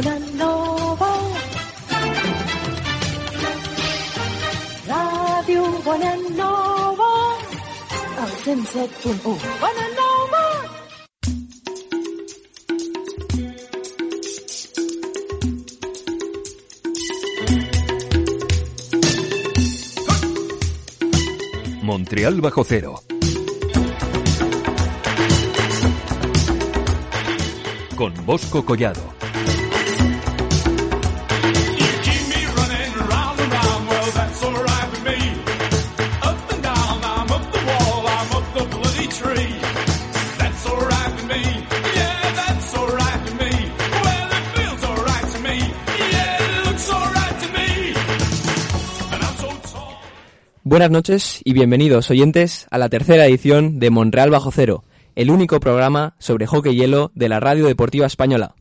Bonanova. Ràdio Bonanova. El 107.1 Bonanova. Montreal bajo cero. Con Bosco Collado. Buenas noches y bienvenidos oyentes a la tercera edición de Monreal Bajo Cero, el único programa sobre hockey hielo de la Radio Deportiva Española.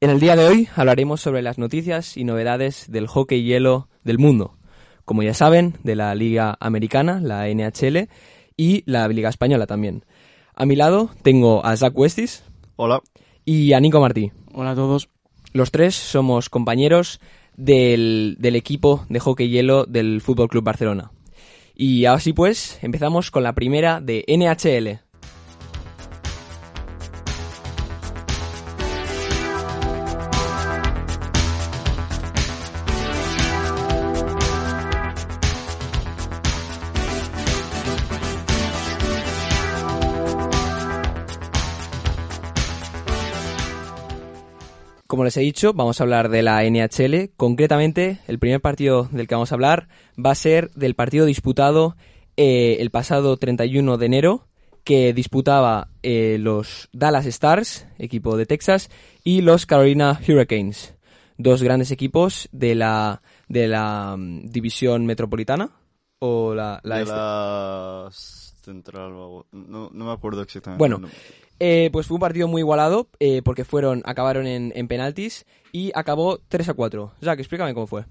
En el día de hoy hablaremos sobre las noticias y novedades del hockey hielo del mundo. Como ya saben, de la Liga Americana, la NHL, y la Liga Española también. A mi lado tengo a Zach Westis Hola. y a Nico Martí. Hola a todos. Los tres somos compañeros del, del equipo de hockey hielo del Fútbol Club Barcelona. Y así pues, empezamos con la primera de NHL. Como les he dicho, vamos a hablar de la NHL. Concretamente, el primer partido del que vamos a hablar va a ser del partido disputado eh, el pasado 31 de enero, que disputaba eh, los Dallas Stars, equipo de Texas, y los Carolina Hurricanes, dos grandes equipos de la, de la mm, división metropolitana. O la, la de este. la central. No, no me acuerdo exactamente. Bueno, No. Eh, pues fue un partido muy igualado eh, porque fueron acabaron en, en penaltis y acabó 3 a 4. Jack, explícame cómo fue.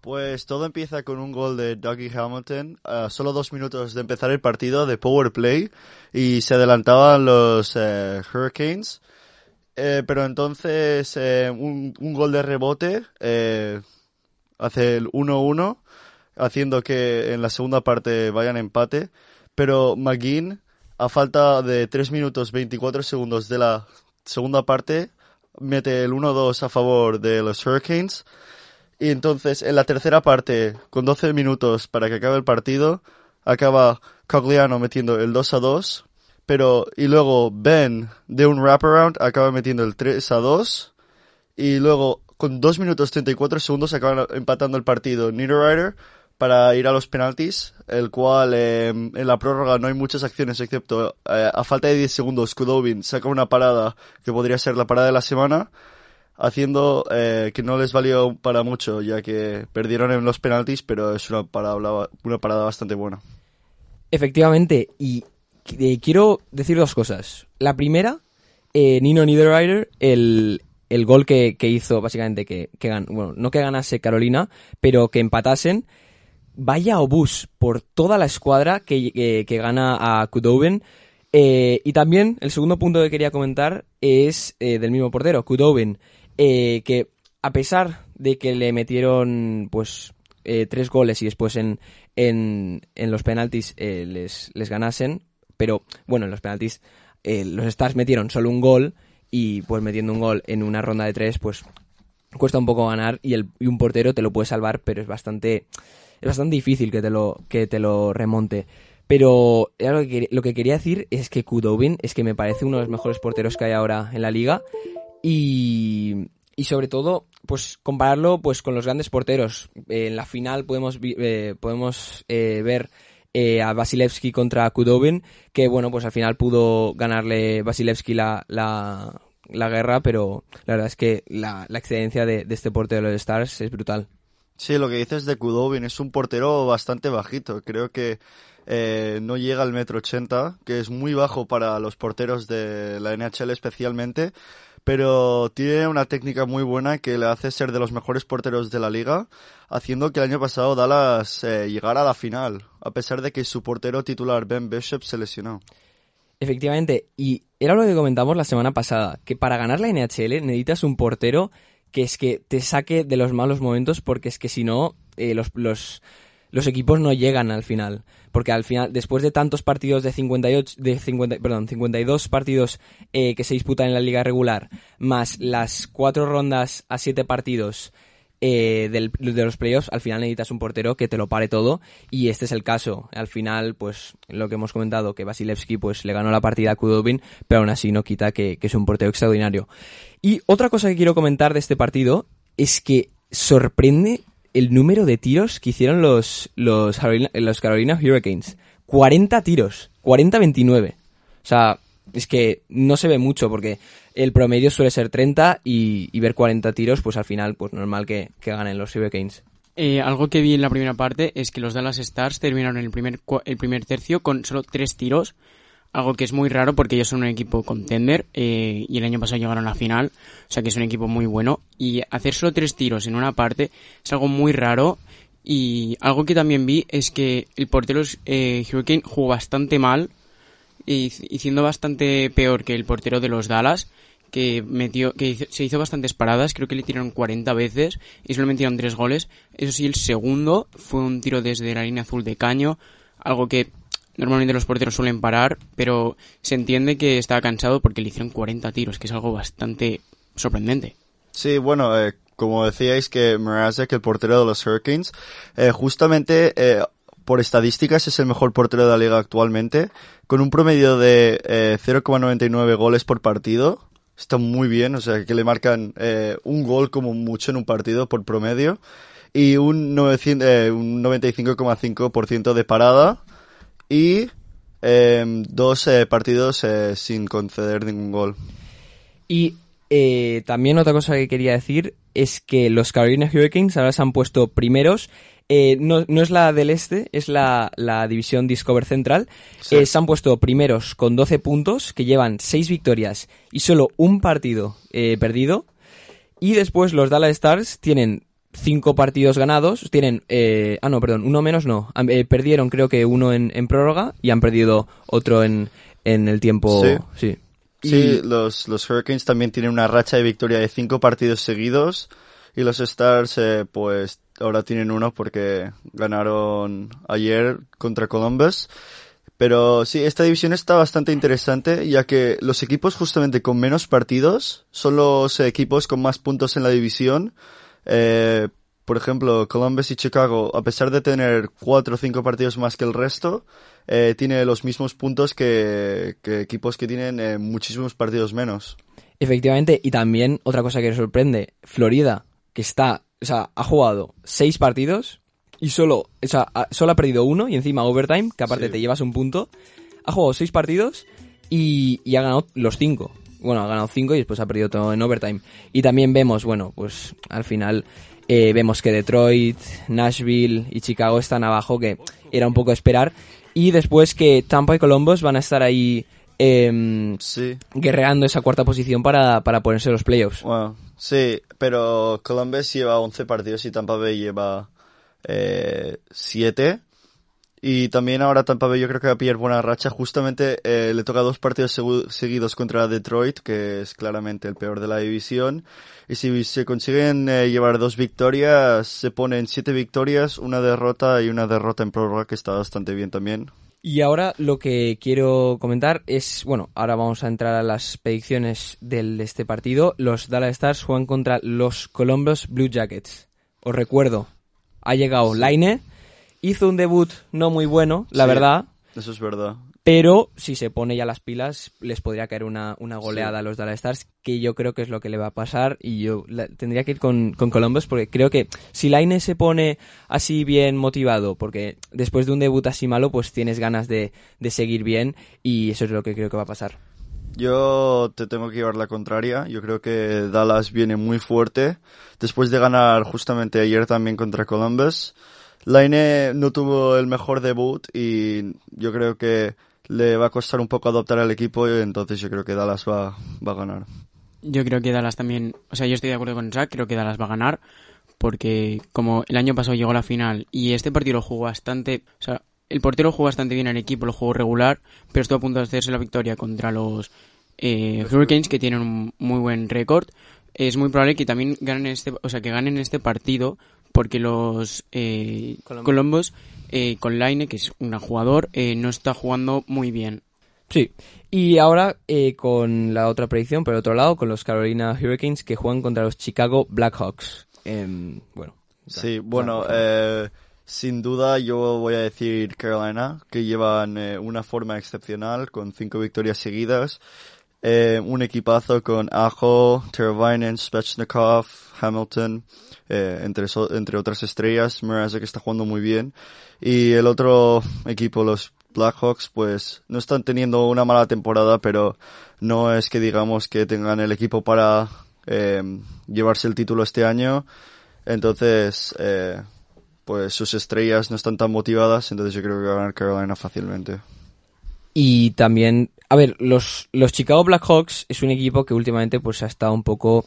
Pues todo empieza con un gol de Dougie Hamilton solo dos minutos de empezar el partido de power play y se adelantaban los eh, Hurricanes. Eh, pero entonces un, un gol de rebote hace el 1-1, haciendo que en la segunda parte vayan empate. Pero McGinn, a falta de 3 minutos 24 segundos de la segunda parte, mete el 1-2 a favor de los Hurricanes. Y entonces, en la tercera parte, con 12 minutos para que acabe el partido, acaba Cogliano metiendo el 2 a 2. Pero, y luego Ben, de un wraparound, acaba metiendo el 3 a 2. Y luego, con 2 minutos 34 segundos, acaban empatando el partido Niederreiter para ir a los penaltis, el cual eh, en la prórroga no hay muchas acciones, excepto eh, a falta de 10 segundos, Kudobin saca una parada que podría ser la parada de la semana haciendo eh, que no les valió para mucho, ya que perdieron en los penaltis, pero es una parada, una parada bastante buena. Efectivamente, y eh, quiero decir dos cosas. La primera, Nino Niederreiter, el, el gol que, que hizo básicamente que, que bueno, no que ganase Carolina, pero que empatasen. Vaya obús por toda la escuadra que, que- que gana a Kudobin. Eh, y también el segundo punto que quería comentar es eh, del mismo portero, Kudobin, eh, que a pesar de que le metieron pues eh, tres goles y después en, en, en los penaltis eh, les, les ganasen, pero bueno, en los penaltis eh, los Stars metieron solo un gol y pues metiendo un gol en una ronda de tres pues cuesta un poco ganar y, el, y un portero te lo puede salvar, pero es bastante es bastante difícil que te lo que te lo remonte. Pero lo, que, lo que quería decir es que Kudobin es que me parece uno de los mejores porteros que hay ahora en la liga y, y sobre todo pues compararlo pues con los grandes porteros. Eh, en la final podemos eh, podemos eh, ver eh, a Vasilevsky contra Kudobin que bueno pues al final pudo ganarle Vasilevsky la, la guerra pero la verdad es que la, la excedencia de, de este portero de los Stars es brutal. Sí, lo que dices de Kudobin es un portero bastante bajito. Creo que eh, no llega al metro ochenta, que es muy bajo para los porteros de la NHL especialmente, pero tiene una técnica muy buena que le hace ser de los mejores porteros de la liga, haciendo que el año pasado Dallas eh, llegara a la final, a pesar de que su portero titular Ben Bishop se lesionó. Efectivamente, y era lo que comentamos la semana pasada, que para ganar la NHL necesitas un portero que es que te saque de los malos momentos porque es que si no, eh, los, los, los equipos no llegan al final. Porque al final, después de tantos partidos de 58, de 50, perdón, 52 partidos eh, que se disputan en la liga regular, más las cuatro rondas a siete partidos eh, de los playoffs, al final necesitas un portero que te lo pare todo y este es el caso. Al final, pues lo que hemos comentado, que Vasilevsky pues le ganó la partida a Kudobin, pero aún así no quita que, es un portero extraordinario. Y otra cosa que quiero comentar de este partido es que sorprende el número de tiros que hicieron los, los, Carolina, los Carolina Hurricanes. 40 tiros, 40-29. O sea, es que no se ve mucho porque el promedio suele ser 30 y, ver 40 tiros, pues al final, pues normal que, que ganen los Hurricanes. Eh, algo que vi en la primera parte es que los Dallas Stars terminaron el primer, el primer tercio con solo tres tiros, algo que es muy raro porque ellos son un equipo contender eh, y el año pasado llegaron a la final, o sea que es un equipo muy bueno y hacer solo tres tiros en una parte es algo muy raro y algo que también vi es que el portero eh, Hurricane jugó bastante mal y, y siendo bastante peor que el portero de los Dallas que metió que se hizo bastantes paradas, creo que le tiraron 40 veces y solo metieron tres goles. Eso sí, el segundo fue un tiro desde la línea azul de caño, algo que normalmente los porteros suelen parar, pero se entiende que estaba cansado porque le hicieron 40 tiros, que es algo bastante sorprendente. Sí, bueno, eh, como decíais que Mrazek, el portero de los Hurricanes, eh, justamente eh, por estadísticas es el mejor portero de la liga actualmente, con un promedio de eh, 0,99 goles por partido. Está muy bien, o sea que le marcan eh, un gol como mucho en un partido por promedio y un, 900, eh, un 95,5% de parada y eh, dos eh, partidos eh, sin conceder ningún gol. Y eh, también otra cosa que quería decir es que los Carolina Hurricanes ahora se han puesto primeros. Eh, no, no es la del este, es la, la división Discover Central. Sí. Eh, se han puesto primeros con 12 puntos, que llevan 6 victorias y solo un partido eh, perdido. Y después los Dallas Stars tienen 5 partidos ganados. Tienen. ah, no, perdón, uno menos no. Perdieron, creo que uno en, en prórroga y han perdido otro en, en el tiempo. Sí. sí. Sí, los, los Hurricanes también tienen una racha de victoria de cinco partidos seguidos y los Stars pues ahora tienen uno porque ganaron ayer contra Columbus. Pero sí, esta división está bastante interesante ya que los equipos justamente con menos partidos son los equipos con más puntos en la división. Eh, por ejemplo, Columbus y Chicago, a pesar de tener cuatro o cinco partidos más que el resto, eh, tiene los mismos puntos que, equipos que tienen eh, muchísimos partidos menos. Efectivamente, y también otra cosa que sorprende, Florida, que está, o sea, ha jugado seis partidos y solo, o sea, ha- solo ha perdido uno y encima overtime, que aparte Sí. te llevas un punto, ha jugado seis partidos y, y ha ganado los cinco. Bueno, ha ganado cinco y después ha perdido todo en overtime. Y también vemos, bueno, pues al final eh, vemos que Detroit, Nashville y Chicago están abajo, que era un poco esperar. Y después que Tampa y Columbus van a estar ahí em, Sí, guerreando esa cuarta posición para, para ponerse los playoffs. bueno, sí, pero Columbus lleva 11 partidos y Tampa Bay lleva eh, 7. Y también ahora Tampa Bay yo creo que va a pillar buena racha. Justamente eh, le toca dos partidos segu- seguidos contra Detroit, que es claramente el peor de la división. Y si se consiguen eh, llevar dos victorias, se ponen siete victorias, una derrota y una derrota en prórroga, que está bastante bien también. Y ahora lo que quiero comentar es, bueno, ahora vamos a entrar a las predicciones del- de este partido. Los Dallas Stars juegan contra los Columbus Blue Jackets. Os recuerdo, ha llegado Laine, hizo un debut no muy bueno, la Sí. verdad, Eso es verdad. Pero si se pone ya las pilas les podría caer una, una goleada a los Dallas Stars, que yo creo que es lo que le va a pasar y yo la- tendría que ir con, con Columbus porque creo que si Laine se pone así bien motivado, porque después de un debut así malo pues tienes ganas de, de seguir bien y eso es lo que creo que va a pasar. Yo te tengo que llevar la contraria. Yo creo que Dallas viene muy fuerte. Después de ganar justamente ayer también contra Columbus. Laine no tuvo el mejor debut y yo creo que le va a costar un poco adoptar al equipo y entonces yo creo que Dallas va, va a ganar. Yo creo que Dallas también, o sea, yo estoy de acuerdo con Zach, creo que Dallas va a ganar, porque como el año pasado llegó a la final y este partido lo jugó bastante, o sea, el portero jugó bastante bien en equipo, lo jugó regular, pero estuvo a punto de hacerse la victoria contra los eh, Hurricanes, que tienen un muy buen récord. es muy probable que también ganen este, o sea, que ganen este partido porque los eh, Columbus. Columbus eh, con Line, que es un gran jugador, eh, no está jugando muy bien. Sí. Y ahora eh, con la otra predicción, por el otro lado, con los Carolina Hurricanes que juegan contra los Chicago Blackhawks. Em, bueno. Sí, bueno, eh, sin duda yo voy a decir Carolina, que llevan eh, una forma excepcional con cinco victorias seguidas. Eh, un equipazo con Ajo, Teravainen, Svechnikov, Hamilton, eh, entre, so- entre otras estrellas. Mrazek está jugando muy bien. Y el otro equipo, los Blackhawks, pues no están teniendo una mala temporada, pero no es que digamos que tengan el equipo para eh, llevarse el título este año. Entonces, eh, pues sus estrellas no están tan motivadas, entonces yo creo que va a ganar Carolina fácilmente. Y también, a ver, los, los Chicago Blackhawks es un equipo que últimamente pues ha estado un poco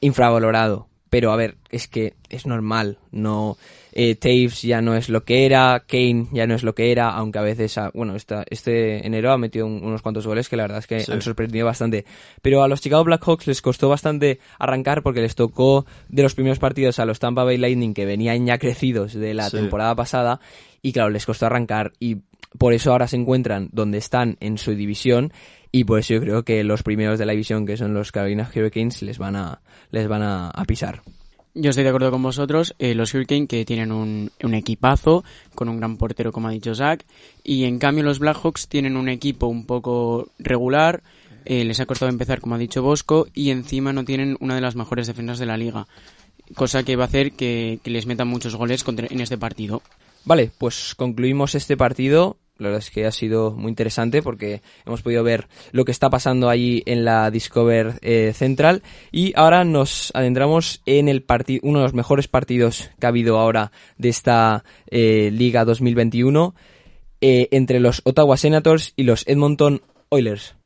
infravalorado. Pero a ver, es que es normal, no eh, Taves ya no es lo que era, Kane ya no es lo que era, aunque a veces, ha- bueno, esta, este enero ha metido un- unos cuantos goles que la verdad es que Sí. han sorprendido bastante. Pero a los Chicago Blackhawks les costó bastante arrancar porque les tocó de los primeros partidos a los Tampa Bay Lightning que venían ya crecidos de la Sí. temporada pasada y claro, les costó arrancar y por eso ahora se encuentran donde están en su división y por eso yo creo que los primeros de la división que son los Carolina Hurricanes les van a les van a, a pisar. Yo estoy de acuerdo con vosotros, eh, los Hurricanes que tienen un, un equipazo, con un gran portero como ha dicho Zach, y en cambio los Blackhawks tienen un equipo un poco regular, eh, les ha costado empezar como ha dicho Bosco, y encima no tienen una de las mejores defensas de la liga, cosa que va a hacer que, que les metan muchos goles contra- en este partido. Vale, pues concluimos este partido. La verdad es que ha sido muy interesante porque hemos podido ver lo que está pasando allí en la Discover eh, Central y ahora nos adentramos en el uno de los mejores partidos que ha habido ahora de esta eh, Liga 2021 eh, entre los Ottawa Senators y los Edmonton Oilers.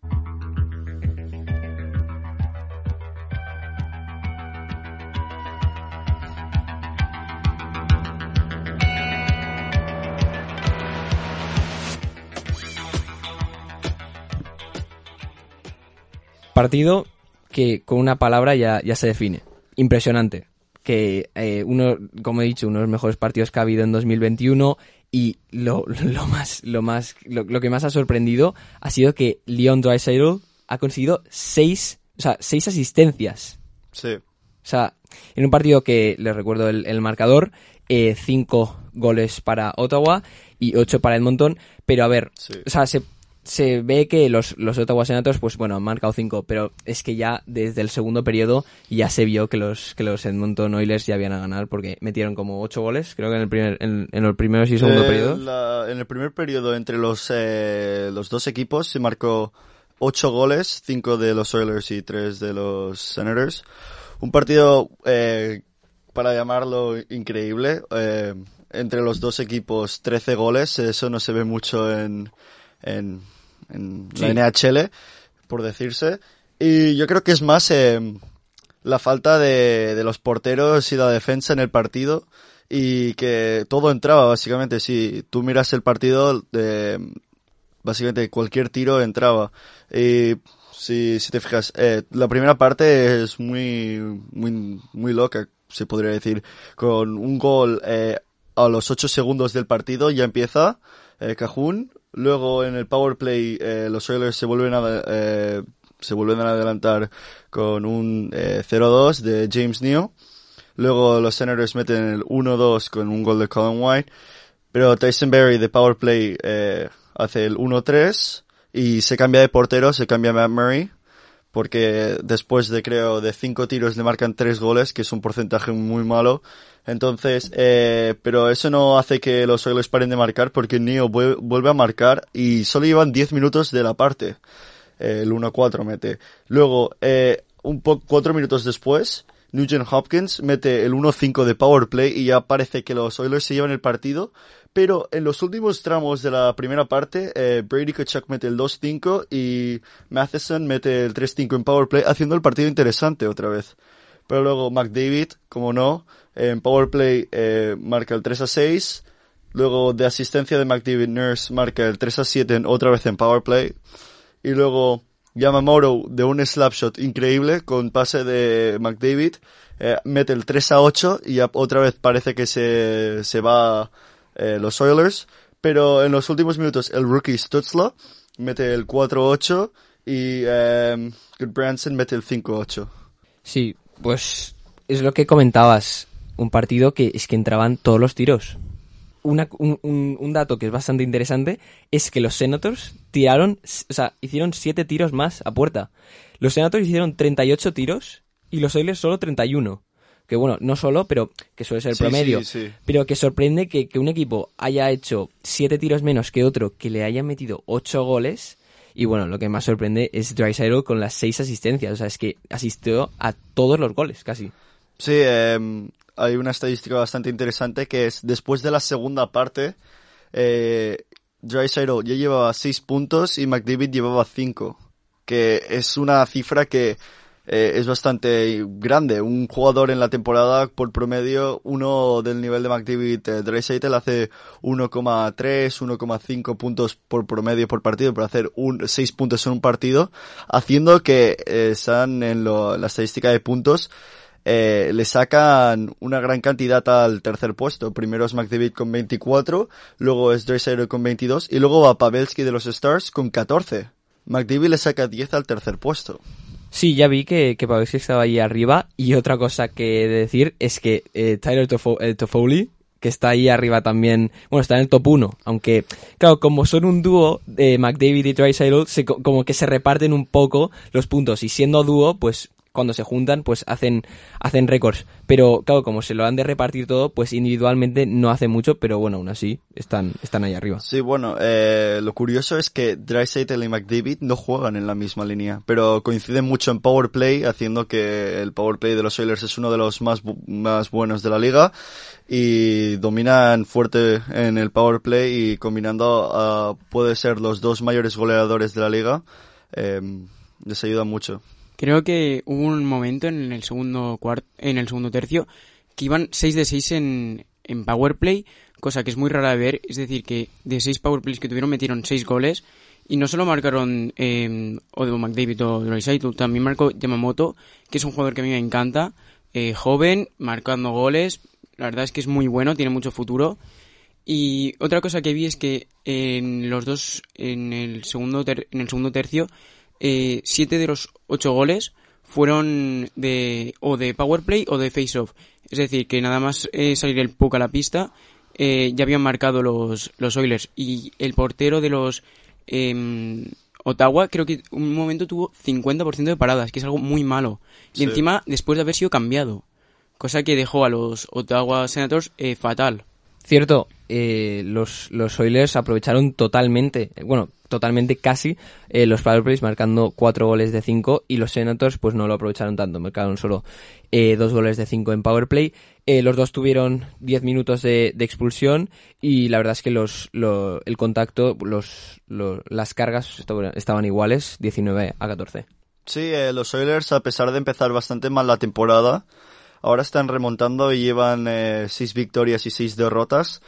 Partido que con una palabra ya, ya se define. Impresionante. Que eh, uno, como he dicho, uno de los mejores partidos que ha habido en 2021 y lo, lo más, lo más, lo, lo que más ha sorprendido ha sido que Leon Draisaitl ha conseguido seis, o sea, seis asistencias. Sí. O sea, en un partido que, les recuerdo el, el marcador, eh, cinco goles para Ottawa y ocho para Edmonton, pero a ver, Sí. o sea, se, se ve que los, los Ottawa Senators, pues bueno, han marcado cinco, pero es que ya desde el segundo periodo ya se vio que los, que los Edmonton Oilers ya habían a ganar porque metieron como ocho goles, creo que en el primer, en, en los primeros y segundo Eh, periodo. la- en el primer periodo entre los, eh, los dos equipos se marcó ocho goles, cinco de los Oilers y tres de los Senators. Un partido, eh, para llamarlo increíble, eh, entre los dos equipos 13 goles, eso no se ve mucho en, en, en Sí. la NHL, por decirse. Y yo creo que es más eh, la falta de, de los porteros y la defensa en el partido y que todo entraba básicamente. Si tú miras el partido, de, básicamente cualquier tiro entraba. Y si, si te fijas, eh, la primera parte es muy, muy, muy loca, se podría decir. Con un gol eh, a los 8 segundos del partido ya empieza eh, Cajún. Luego en el power play eh, los Oilers se vuelven a, eh, se vuelven a adelantar con un eh, 0-2 de James Neal. Luego los Senators meten el 1-2 con un gol de Colin White. Pero Tyson Berry de Power Play eh, hace el 1-3 y se cambia de portero, se cambia a Matt Murray. Porque después de creo de cinco tiros le marcan tres goles, que es un porcentaje muy malo. Entonces, eh, pero eso no hace que los Oilers paren de marcar porque Neo vuel- vuelve a marcar y solo llevan 10 minutos de la parte. Eh, el 1-4 mete. Luego, eh, un po cuatro minutos después, Nugent Hopkins mete el 1-5 de power play y ya parece que los Oilers se llevan el partido. Pero en los últimos tramos de la primera parte, eh, Brady Kachuk mete el 2-5 y Matheson mete el 3-5 en power play, haciendo el partido interesante otra vez. Pero luego McDavid, como no, en power play eh, marca el 3-6. Luego de asistencia de McDavid, Nurse marca el 3-7 en, otra vez en power play. Y luego Yamamoto de un slap shot increíble con pase de McDavid, eh, mete el 3 a 8 y otra vez parece que se, se va eh, los Oilers, pero en los últimos minutos el rookie Stutzla mete el 4 a 8 y eh, Branson mete el 5 a 8. Sí, pues es lo que comentabas. Un partido que es que entraban todos los tiros. Una- un, un- un dato que es bastante interesante es que los Senators tiraron, o sea, hicieron 7 tiros más a puerta. Los Senators hicieron 38 tiros y los Oilers solo 31. Que bueno, no solo, pero que suele ser el Sí, promedio. sí, sí. Pero que sorprende que, que un equipo haya hecho 7 tiros menos que otro, que le haya metido 8 goles. Y bueno, lo que más sorprende es Drysdale con las 6 asistencias. O sea, es que asistió a todos los goles, casi. Sí, em, hay una estadística bastante interesante que es después de la segunda parte, eh, Draisaitl ya llevaba 6 puntos y McDavid llevaba 5, que es una cifra que eh, es bastante grande. Un jugador en la temporada por promedio, uno del nivel de McDavid, eh, Draisaitl hace 1,3, 1,5 puntos por promedio por partido, por hacer un 6 puntos en un partido, haciendo que eh, están en lo- la estadística de puntos eh, le sacan una gran cantidad al tercer puesto. Primero es McDavid con 24, luego es Draisaitl con 22 y luego va Pavelski de los Stars con 14. McDavid le saca 10 al tercer puesto. Sí, ya vi que, que Pavelski estaba ahí arriba. Y otra cosa que decir es que eh, Tyler Tofo- eh, que está ahí arriba también, bueno, está en el top 1. Aunque, claro, como son un dúo, eh, McDavid y co- como que se reparten un poco los puntos. Y siendo dúo, pues cuando se juntan, pues hacen, hacen récords. Pero, claro, como se lo han de repartir todo, pues individualmente no hace mucho, pero bueno, aún así están, están ahí arriba. Sí, bueno, eh, lo curioso es que Draisaitl y McDavid no juegan en la misma línea, pero coinciden mucho en power play, haciendo que el power play de los Oilers es uno de los más, bu- más buenos de la liga y dominan fuerte en el power play y combinando a, puede ser los dos mayores goleadores de la liga, eh, les ayuda mucho. Creo que hubo un momento en el segundo cuart en el segundo tercio que iban 6 de 6 en, en power play, cosa que es muy rara de ver, es decir, que de 6 power plays que tuvieron metieron 6 goles y no solo marcaron eh, Odo McDavid o Draisaitl, también marcó Yamamoto, que es un jugador que a mí me encanta, eh, joven, marcando goles, la verdad es que es muy bueno, tiene mucho futuro. Y otra cosa que vi es que en los dos, en el segundo, ter- en el segundo tercio, eh, siete de los ocho goles fueron de o de power play o de face off. Es decir, que nada más eh, salir el puck a la pista, eh, ya habían marcado los, los Oilers. Y el portero de los em, Ottawa creo que un momento tuvo 50% de paradas, que es algo muy malo. Y Sí. encima después de haber sido cambiado. Cosa que dejó a los Ottawa Senators eh, fatal. Cierto, eh, los, los Oilers aprovecharon totalmente, bueno, totalmente casi, eh, los power plays marcando cuatro goles de cinco y los Senators pues no lo aprovecharon tanto, marcaron solo eh, dos goles de cinco en power play. Eh, los dos tuvieron 10 minutos de, de expulsión y la verdad es que los, lo- el contacto, los, lo- las cargas estaban- iguales, 19 a 14. Sí, eh, los Oilers, a pesar de empezar bastante mal la temporada, ahora están remontando y llevan eh, seis victorias y seis derrotas,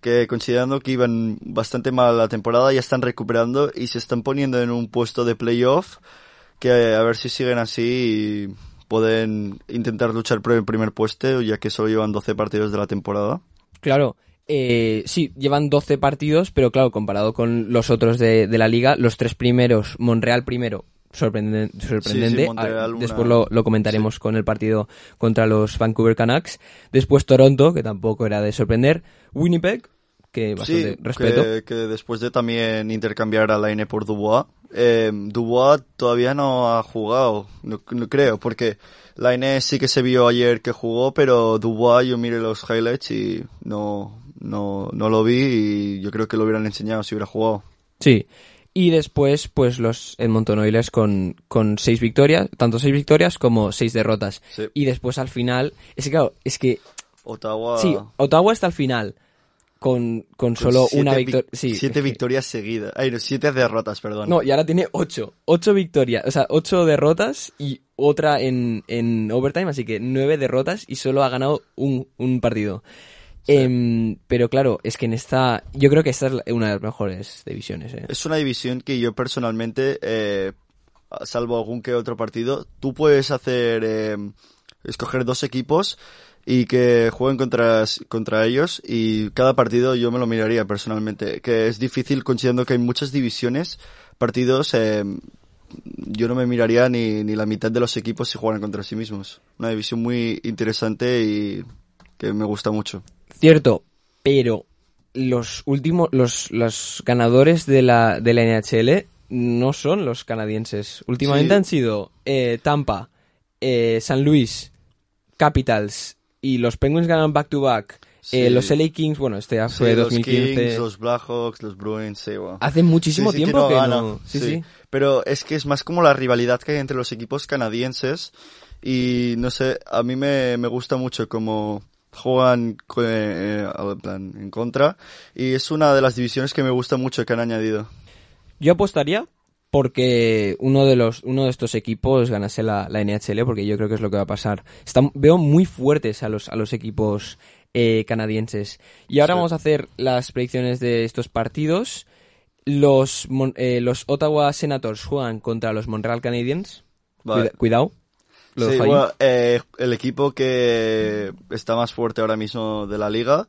que considerando que iban bastante mal la temporada, ya están recuperando y se están poniendo en un puesto de playoff, que a ver si siguen así y pueden intentar luchar por el primer puesto, ya que solo llevan 12 partidos de la temporada. Claro, eh, sí, llevan 12 partidos, pero claro, comparado con los otros de, de la liga, los tres primeros, Monreal primero, sorprenden- sorprendente, Montreal, ah, después lo, lo comentaremos con el partido contra los Vancouver Canucks, después Toronto, que tampoco era de sorprender, Winnipeg, que bastante Sí, respeto, que, que después de también intercambiar a Laine por Dubois, eh, Dubois todavía no ha jugado, no, no creo, porque Laine sí que se vio ayer que jugó, pero Dubois yo miré los highlights y no, no, no lo vi y yo creo que lo hubieran enseñado si hubiera jugado. sí. Y después, pues los Edmonton Oilers con, con seis victorias, tanto seis victorias como seis derrotas. Sí. Y después al final, es que claro, es que Ottawa. Sí, Ottawa está al final. Con, con con solo siete una vic- victoria. Sí, siete que- victorias seguidas. Ay, no, siete derrotas, perdón. No, y ahora tiene ocho. Ocho victorias. O sea, ocho derrotas y otra en, en overtime. Así que nueve derrotas y solo ha ganado un, un partido. Em, pero claro, es que en esta. Yo creo que esta es una de las mejores divisiones. ¿eh? Es una división que yo personalmente eh, salvo algún que otro partido, tú puedes hacer, eh, escoger dos equipos y que jueguen contra, contra ellos y cada partido yo me lo miraría personalmente, que es difícil considerando que hay muchas divisiones, partidos, eh, yo no me miraría ni, ni la mitad de los equipos si jugaran contra sí mismos. Una división muy interesante y que me gusta mucho. Cierto, pero los últimos, los, los ganadores de la, de la NHL no son los canadienses. Últimamente Sí. han sido eh, Tampa, eh, San Luis, Capitals y los Penguins ganaron back to back. Sí. Eh, los LA Kings, bueno, este ya Sí, fue los 2015. Kings, los Blackhawks, los Bruins, sí. Hace muchísimo Sí, sí, tiempo que no. Sí, sí. Pero es que es más como la rivalidad que hay entre los equipos canadienses y no sé, a mí me, me gusta mucho como juegan eh, eh, en plan, en contra y es una de las divisiones que me gusta mucho que han añadido. Yo apostaría porque uno de los uno de estos equipos ganase la, la NHL porque yo creo que es lo que va a pasar. Veo muy fuertes a los a los equipos eh, canadienses. Y ahora Sí. vamos a hacer las predicciones de estos partidos. Los eh, los Ottawa Senators juegan contra los Montreal Canadiens. Vale. Cuida- cuidado. Lo Sí, bueno, eh, el equipo que está más fuerte ahora mismo de la liga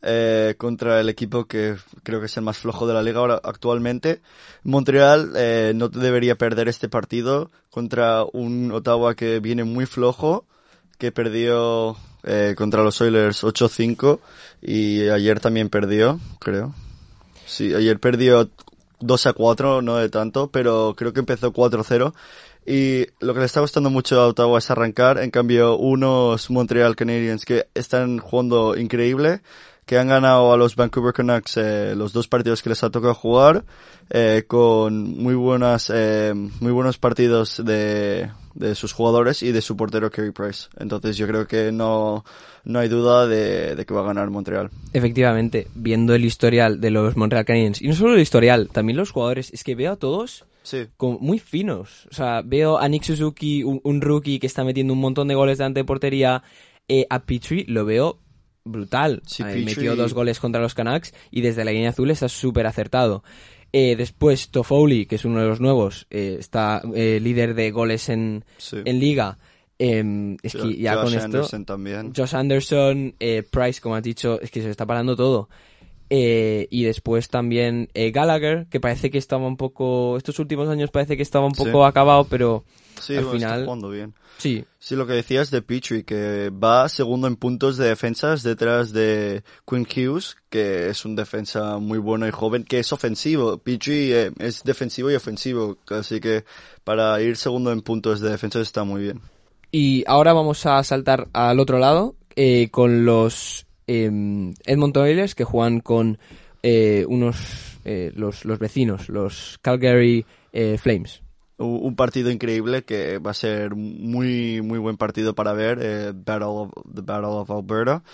eh, contra el equipo que creo que es el más flojo de la liga ahora actualmente. Montreal eh, no debería perder este partido contra un Ottawa que viene muy flojo, que perdió eh, contra los Oilers 8-5 y ayer también perdió, creo. Sí, ayer perdió 2 a 4, no de tanto, pero creo que empezó 4-0. Y lo que le está gustando mucho a Ottawa es arrancar. En cambio, unos Montreal Canadiens que están jugando increíble, que han ganado a los Vancouver Canucks eh, los dos partidos que les ha tocado jugar, eh, con muy buenas, eh, muy buenos partidos de, de sus jugadores y de su portero Carey Price. Entonces yo creo que no, no hay duda de, de que va a ganar Montreal. Efectivamente, viendo el historial de los Montreal Canadiens y no solo el historial, también los jugadores, es que veo a todos Sí. como muy finos. O sea, veo a Nick Suzuki, un, un rookie que está metiendo un montón de goles delante de portería. Eh, a Petrie lo veo brutal. Sí, Eh, Petrie- Metió dos goles contra los Canucks y desde la línea azul está súper acertado. Eh, después Toffoli, que es uno de los nuevos, eh, está eh, líder de goles en, Sí. en liga. Eh, es que ya Josh con esto... Anderson también. Josh Anderson, eh, Price, como has dicho, es que se está parando todo. Eh, y después también eh, Gallagher, que parece que estaba un poco, estos últimos años parece que estaba un Sí. poco acabado, pero Sí, al bueno, final, bien. sí, Sí, lo que decías de Petrie, que va segundo en puntos de defensas detrás de Quinn Hughes, que es un defensa muy bueno y joven, que es ofensivo. Petrie eh, es defensivo y ofensivo, así que para ir segundo en puntos de defensa está muy bien. Y ahora vamos a saltar al otro lado con los Edmonton Oilers que juegan con eh, unos eh, los, los vecinos, los Calgary eh, Flames. Un partido increíble que va a ser muy, muy buen partido para ver, Battle of, the Battle of Alberta.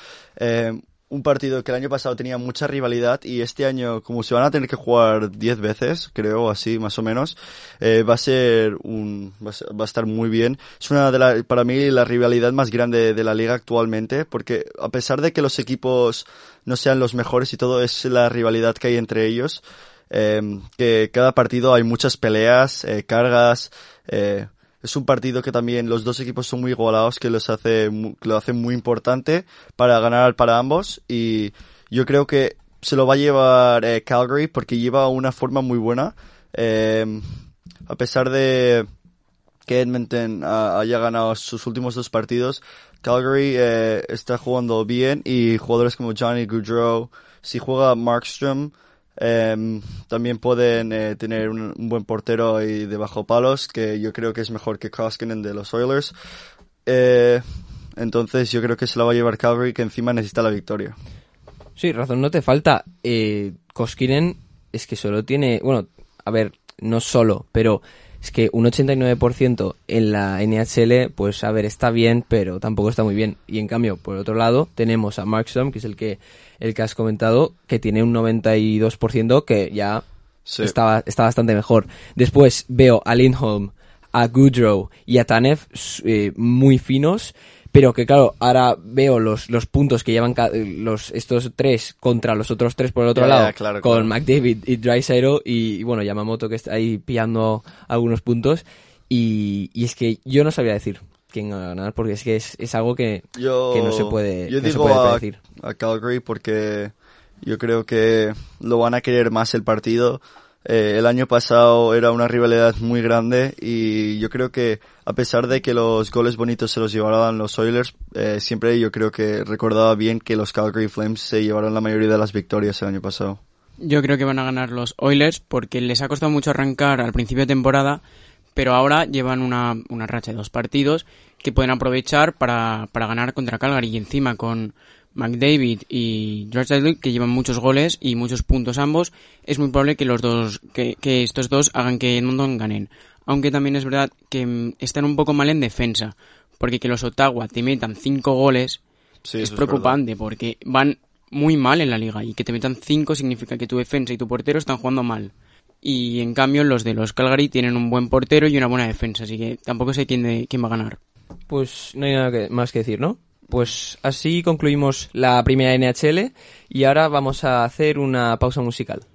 Un partido que el año pasado tenía mucha rivalidad y este año, como se van a tener que jugar 10 veces, creo, así más o menos, eh, va a ser un, va a, estar muy bien. Es una de la, para mí la rivalidad más grande de la liga actualmente, porque a pesar de que los equipos no sean los mejores y todo, es la rivalidad que hay entre ellos. Eh, que cada partido hay muchas peleas, eh, cargas, eh, es un partido que también los dos equipos son muy igualados, que los hace, lo hace muy importante para ganar para ambos y yo creo que se lo va a llevar eh, Calgary porque lleva una forma muy buena. Eh, a pesar de que Edmonton haya ganado sus últimos dos partidos, Calgary eh, está jugando bien y jugadores como Johnny Goudreau, si juega Markstrom, em, también pueden eh, tener un, buen portero ahí de bajo palos, que yo creo que es mejor que Koskinen de los Oilers. Eh, entonces yo creo que se la va a llevar Calgary, que encima necesita la victoria. Sí, razón no te falta. Eh, Koskinen es que solo tiene, bueno, a ver, no solo, pero es que un 89% en la NHL, pues a ver, está bien, pero tampoco está muy bien. Y en cambio, por otro lado, tenemos a Markstrom, que es el que el que has comentado, que tiene un 92% que ya Sí. está, está bastante mejor. Después veo a Lindholm, a Goodrow y a Tanev eh, muy finos, pero que claro, ahora veo los, los puntos que llevan los, estos tres contra los otros tres por el otro lado, claro, con claro. McDavid y Drysdale y, y, bueno, Yamamoto que está ahí pillando algunos puntos, y, y es que yo no sabía decir quién va a ganar, porque es que es, es algo que, Yo, que no se puede, yo no se digo a, predecir. a Calgary porque yo creo que lo van a querer más el partido. Eh, el año pasado era una rivalidad muy grande y yo creo que a pesar de que los goles bonitos se los llevaran los Oilers, eh, siempre yo creo que recordaba bien que los Calgary Flames se llevaron la mayoría de las victorias el año pasado. Yo creo que van a ganar los Oilers porque les ha costado mucho arrancar al principio de temporada, pero ahora llevan una, una racha de dos partidos que pueden aprovechar para, para ganar contra Calgary y encima con McDavid y Drysdale que llevan muchos goles y muchos puntos ambos, es muy probable que los dos, que, que estos dos hagan que Edmonton ganen. Aunque también es verdad que mm, están un poco mal en defensa, porque que los Ottawa te metan cinco goles Sí, es preocupante porque van muy mal en la liga y que te metan 5 significa que tu defensa y tu portero están jugando mal. Y en cambio los de los Calgary tienen un buen portero y una buena defensa, así que tampoco sé quién, de- quién va a ganar. Pues no hay nada que- más que decir, ¿no? Pues así concluimos la primera NHL y ahora vamos a hacer una pausa musical.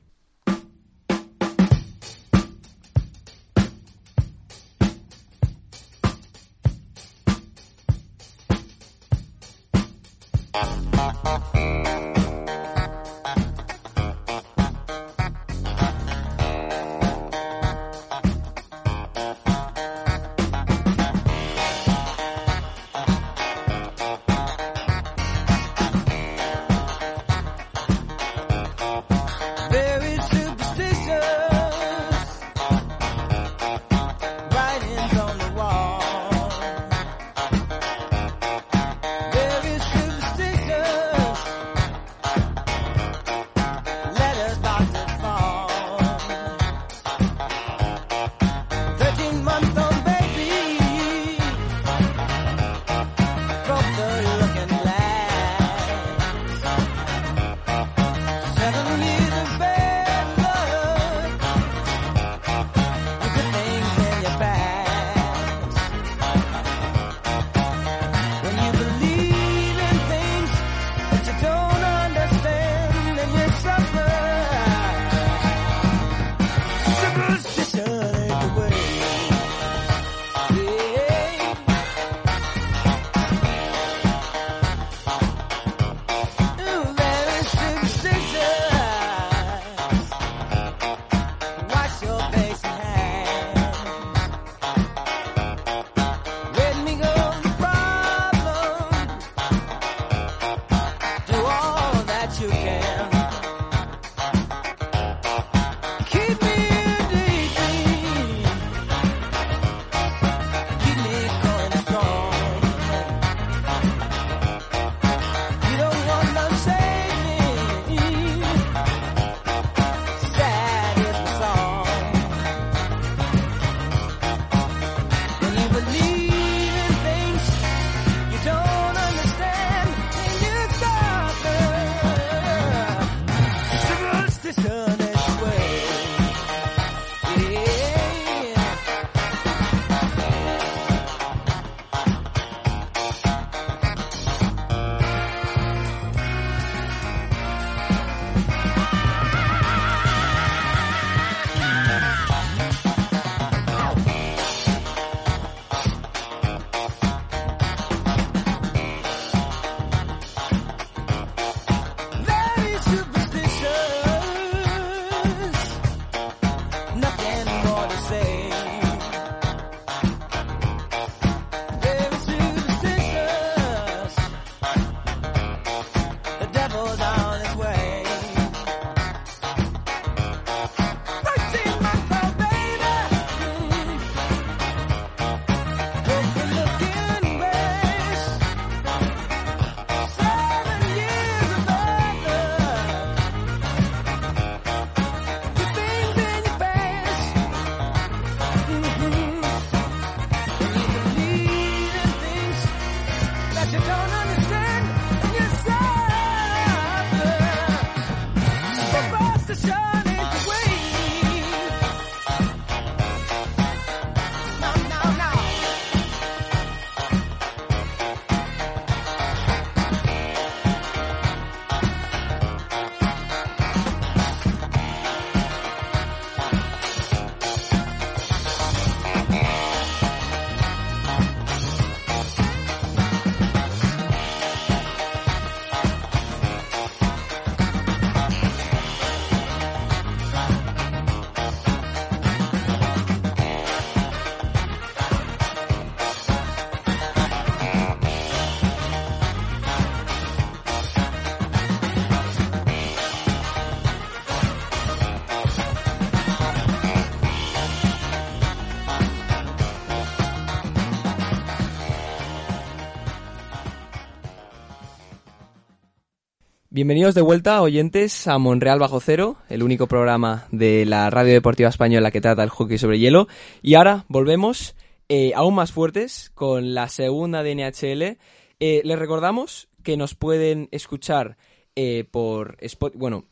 Bienvenidos de vuelta, oyentes, a Monreal Bajo Cero, el único programa de la radio deportiva española que trata el hockey sobre hielo. Y ahora volvemos eh, aún más fuertes con la segunda de NHL. Eh, les recordamos que nos pueden escuchar eh, por bueno,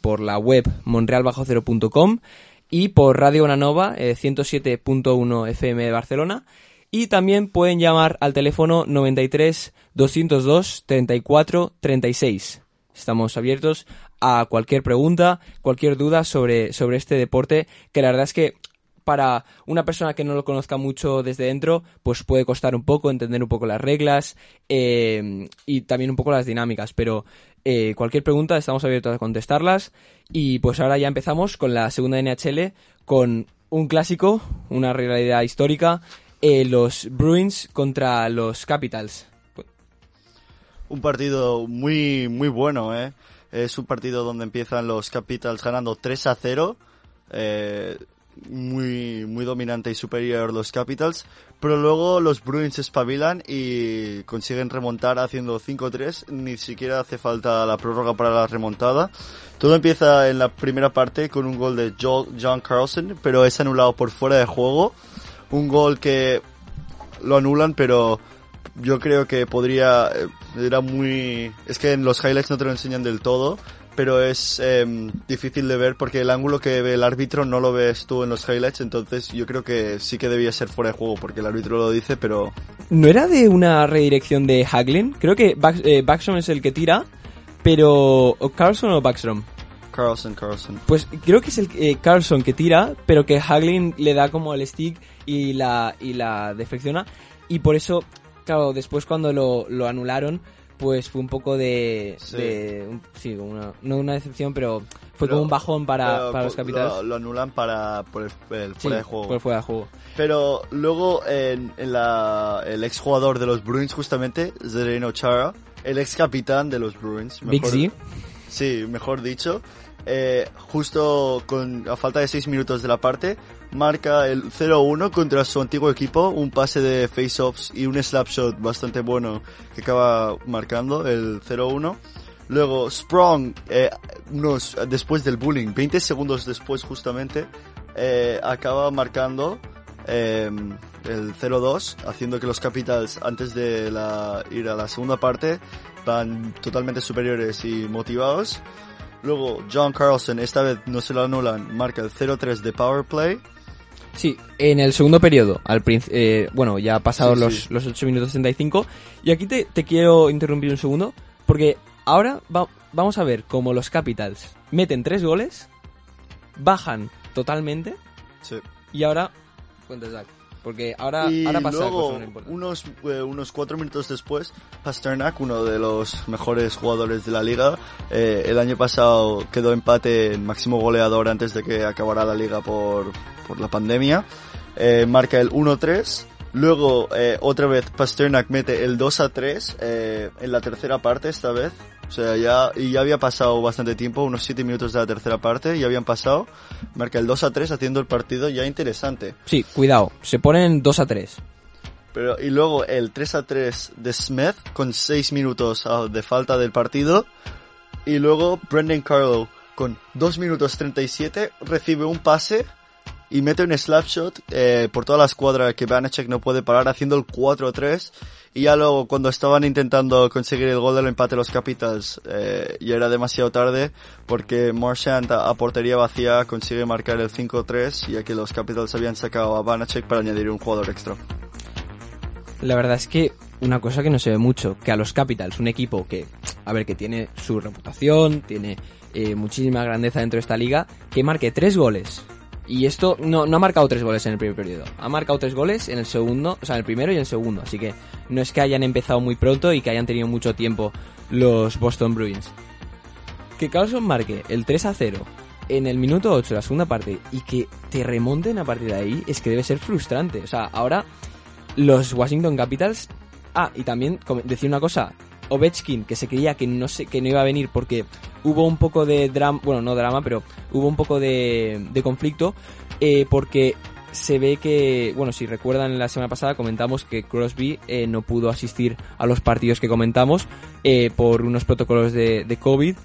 por la web monrealbajocero.com y por Radio Onanova eh, 107.1 FM de Barcelona. Y también pueden llamar al teléfono 93 202 34 36. Estamos abiertos a cualquier pregunta, cualquier duda sobre, sobre este deporte, que la verdad es que para una persona que no lo conozca mucho desde dentro, pues puede costar un poco entender un poco las reglas eh, y también un poco las dinámicas, pero eh, cualquier pregunta estamos abiertos a contestarlas y pues ahora ya empezamos con la segunda NHL con un clásico, una realidad histórica, eh, los Bruins contra los Capitals. Un partido muy, muy bueno, ¿eh? Es un partido donde empiezan los Capitals ganando 3 a 0. eh, muy, muy dominante y superior los Capitals. Pero luego los Bruins espabilan y consiguen remontar haciendo 5-3. Ni siquiera hace falta la prórroga para la remontada. Todo empieza en la primera parte con un gol de John Carlson, pero es anulado por fuera de juego. Un gol que lo anulan, pero yo creo que podría eh, era muy es que en los highlights no te lo enseñan del todo pero es em, difícil de ver porque el ángulo que ve el árbitro no lo ves tú en los highlights entonces yo creo que sí que debía ser fuera de juego porque el árbitro lo dice pero ¿No era de una redirección de Haglin? Creo que Back- eh, Backstrom es el que tira, pero... ¿o Carlson o Backstrom? Carlson Carlson Pues creo que es el eh, Carlson que tira, pero que Haglin le da como el stick y la, y la deflecciona. Y por eso, claro, después cuando lo, lo anularon, pues fue un poco de... Sí. de- un- sí, como una, no una decepción, pero fue Pero- como un bajón para, para los Capitals. lo, lo anulan para por el, el Sí, fuera de juego por fuera de juego. Pero luego en, en la, el ex jugador de los Bruins justamente, Zdeno Chara, el ex capitán de los Bruins. Big mejor- Z. Sí, mejor dicho. Eh, justo con a falta de 6 minutos de la parte, marca el 0-1 contra su antiguo equipo, un pase de face-offs y un slap shot bastante bueno que acaba marcando el 0-1. Luego Sprong, eh, después del bullying, 20 segundos después justamente, eh, acaba marcando eh, el 0-2, haciendo que los Capitals antes de ir a la segunda parte van totalmente superiores y motivados. Luego John Carlson, esta vez no se lo anulan, marca el 0-3 de power play. Sí, en el segundo periodo, al eh, bueno, ya pasados Sí, los, sí. los 8 minutos 65. Y aquí te, te quiero interrumpir un segundo, porque ahora va- vamos a ver cómo los Capitals meten tres goles, bajan totalmente, Sí. y ahora... Cuenta, Zach, porque ahora, y ahora pasa luego, unos, eh, unos cuatro minutos después, Pasternak, uno de los mejores jugadores de la liga, eh, el año pasado quedó empate en máximo goleador antes de que acabara la liga por, por la pandemia, eh, marca el 1-3. Luego, eh, otra vez, Pasternak mete el 2 a 3 eh, en la tercera parte esta vez. O sea, ya, y ya había pasado bastante tiempo, unos 7 minutos de la tercera parte, ya habían pasado. Marca el 2 a 3 haciendo el partido ya interesante. Sí, cuidado, se ponen 2 a 3. Pero, y luego el 3 a 3 de Smith con 6 minutos ah, de falta del partido. Y luego Brendan Carlo con 2 minutos 37 recibe un pase y mete un slap shot eh, por toda la escuadra que Vanacek no puede parar haciendo el 4-3. Y ya luego cuando estaban intentando conseguir el gol del empate los Capitals eh, ya era demasiado tarde porque Marchand a, a portería vacía consigue marcar el 5-3 ya que los Capitals habían sacado a Vanacek para añadir un jugador extra. La verdad es que una cosa que no se ve mucho, que a los Capitals, un equipo que, a ver, que tiene su reputación, tiene eh, muchísima grandeza dentro de esta liga, que marque tres goles. Y esto no, no ha marcado tres goles en el primer periodo. Ha marcado tres goles en el segundo, o sea, en el primero y en el segundo. Así que no es que hayan empezado muy pronto y que hayan tenido mucho tiempo los Boston Bruins. Que Carlson marque el 3 a 0 en el minuto 8 de la segunda parte y que te remonten a partir de ahí es que debe ser frustrante. O sea, ahora los Washington Capitals. Ah, y también decir una cosa. Ovechkin, que se creía que no, se, que no iba a venir porque hubo un poco de drama, bueno, no drama, pero hubo un poco de, de conflicto, eh, porque se ve que, bueno, si recuerdan la semana pasada comentamos que Crosby eh, no pudo asistir a los partidos que comentamos eh, por unos protocolos de, de COVID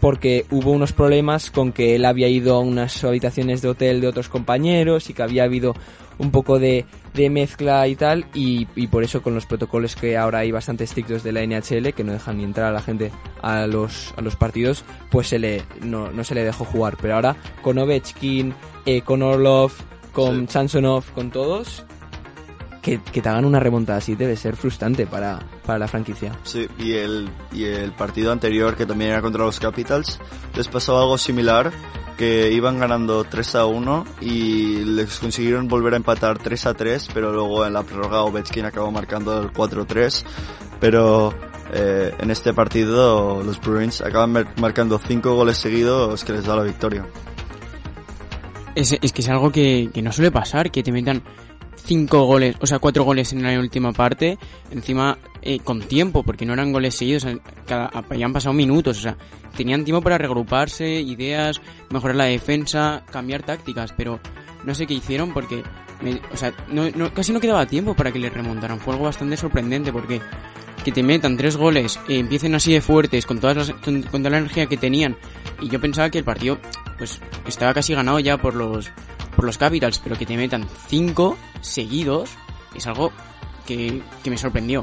porque hubo unos problemas con que él había ido a unas habitaciones de hotel de otros compañeros y que había habido un poco de, de mezcla y tal y, y por eso con los protocolos que ahora hay bastante estrictos de la NHL que no dejan ni entrar a la gente a los, a los partidos pues se le, no, no se le dejó jugar pero ahora con Ovechkin, eh, con Orlov, con Sí. Chansonov, con todos que, que te hagan una remontada así debe ser frustrante para, para la franquicia. Sí, y el, y el partido anterior, que también era contra los Capitals, les pasó algo similar, que iban ganando 3 a 1 y les consiguieron volver a empatar 3 a 3, pero luego en la prórroga Ovechkin acabó marcando el 4-3, pero eh, en este partido los Bruins acaban mar- marcando 5 goles seguidos que les da la victoria. Es, es que es algo que, que no suele pasar, que te metan cinco goles, o sea, cuatro goles en la última parte, encima eh, con tiempo, porque no eran goles seguidos, cada, habían pasado minutos, o sea, tenían tiempo para regruparse, ideas, mejorar la defensa, cambiar tácticas, pero no sé qué hicieron porque, me- o sea, no, no- casi no quedaba tiempo para que les remontaran, fue algo bastante sorprendente porque que te metan tres goles, eh, empiecen así de fuertes, con, todas las, con toda la energía que tenían, y yo pensaba que el partido, pues, estaba casi ganado ya por los, por los Capitals, pero que te metan cinco seguidos es algo que, que me sorprendió.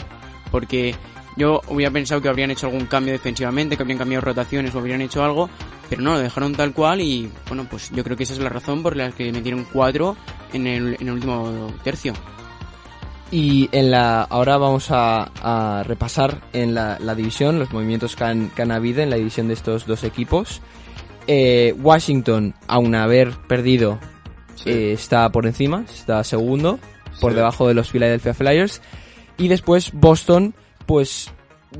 Porque yo hubiera pensado que habrían hecho algún cambio defensivamente, que habrían cambiado rotaciones o habrían hecho algo, pero no, lo dejaron tal cual y bueno, pues yo creo que esa es la razón por la que metieron cuatro en el, en el último tercio. Y en la, ahora vamos a, a repasar en la, la división los movimientos que han, que han habido en la división de estos dos equipos. Eh, Washington, aun haber perdido, Sí. eh, está por encima, está segundo, por Sí. debajo de los Philadelphia Flyers. Y después Boston, pues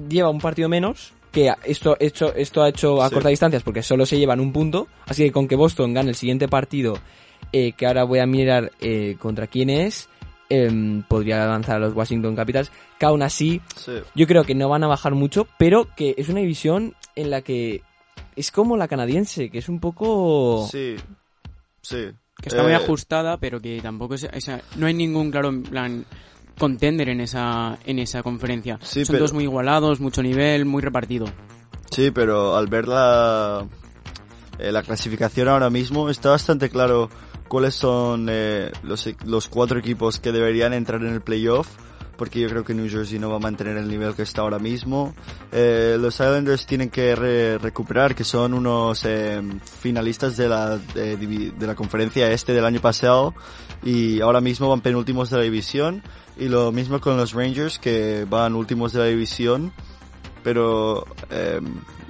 lleva un partido menos, que esto, esto, esto ha hecho a Sí. cortas distancias porque solo se llevan un punto. Así que con que Boston gane el siguiente partido, eh, que ahora voy a mirar eh, contra quién es, em, podría avanzar a los Washington Capitals. Que aún así, Sí. yo creo que no van a bajar mucho, pero que es una división en la que es como la canadiense, que es un poco... Sí. Sí. Que está muy Eh, ajustada, pero que tampoco es, no hay ningún claro en plan contender en esa en esa conferencia. Sí, Son pero- todos muy igualados, mucho nivel, muy repartido. Sí, pero al ver la, eh, la clasificación ahora mismo está bastante claro cuáles son eh, los, los cuatro equipos que deberían entrar en el playoff, porque yo creo que New Jersey no va a mantener el nivel que está ahora mismo. Eh, los Islanders tienen que re- recuperar, que son unos eh, finalistas de la, de, de la conferencia este del año pasado, y ahora mismo van penúltimos de la división, y lo mismo con los Rangers, que van últimos de la división pero eh,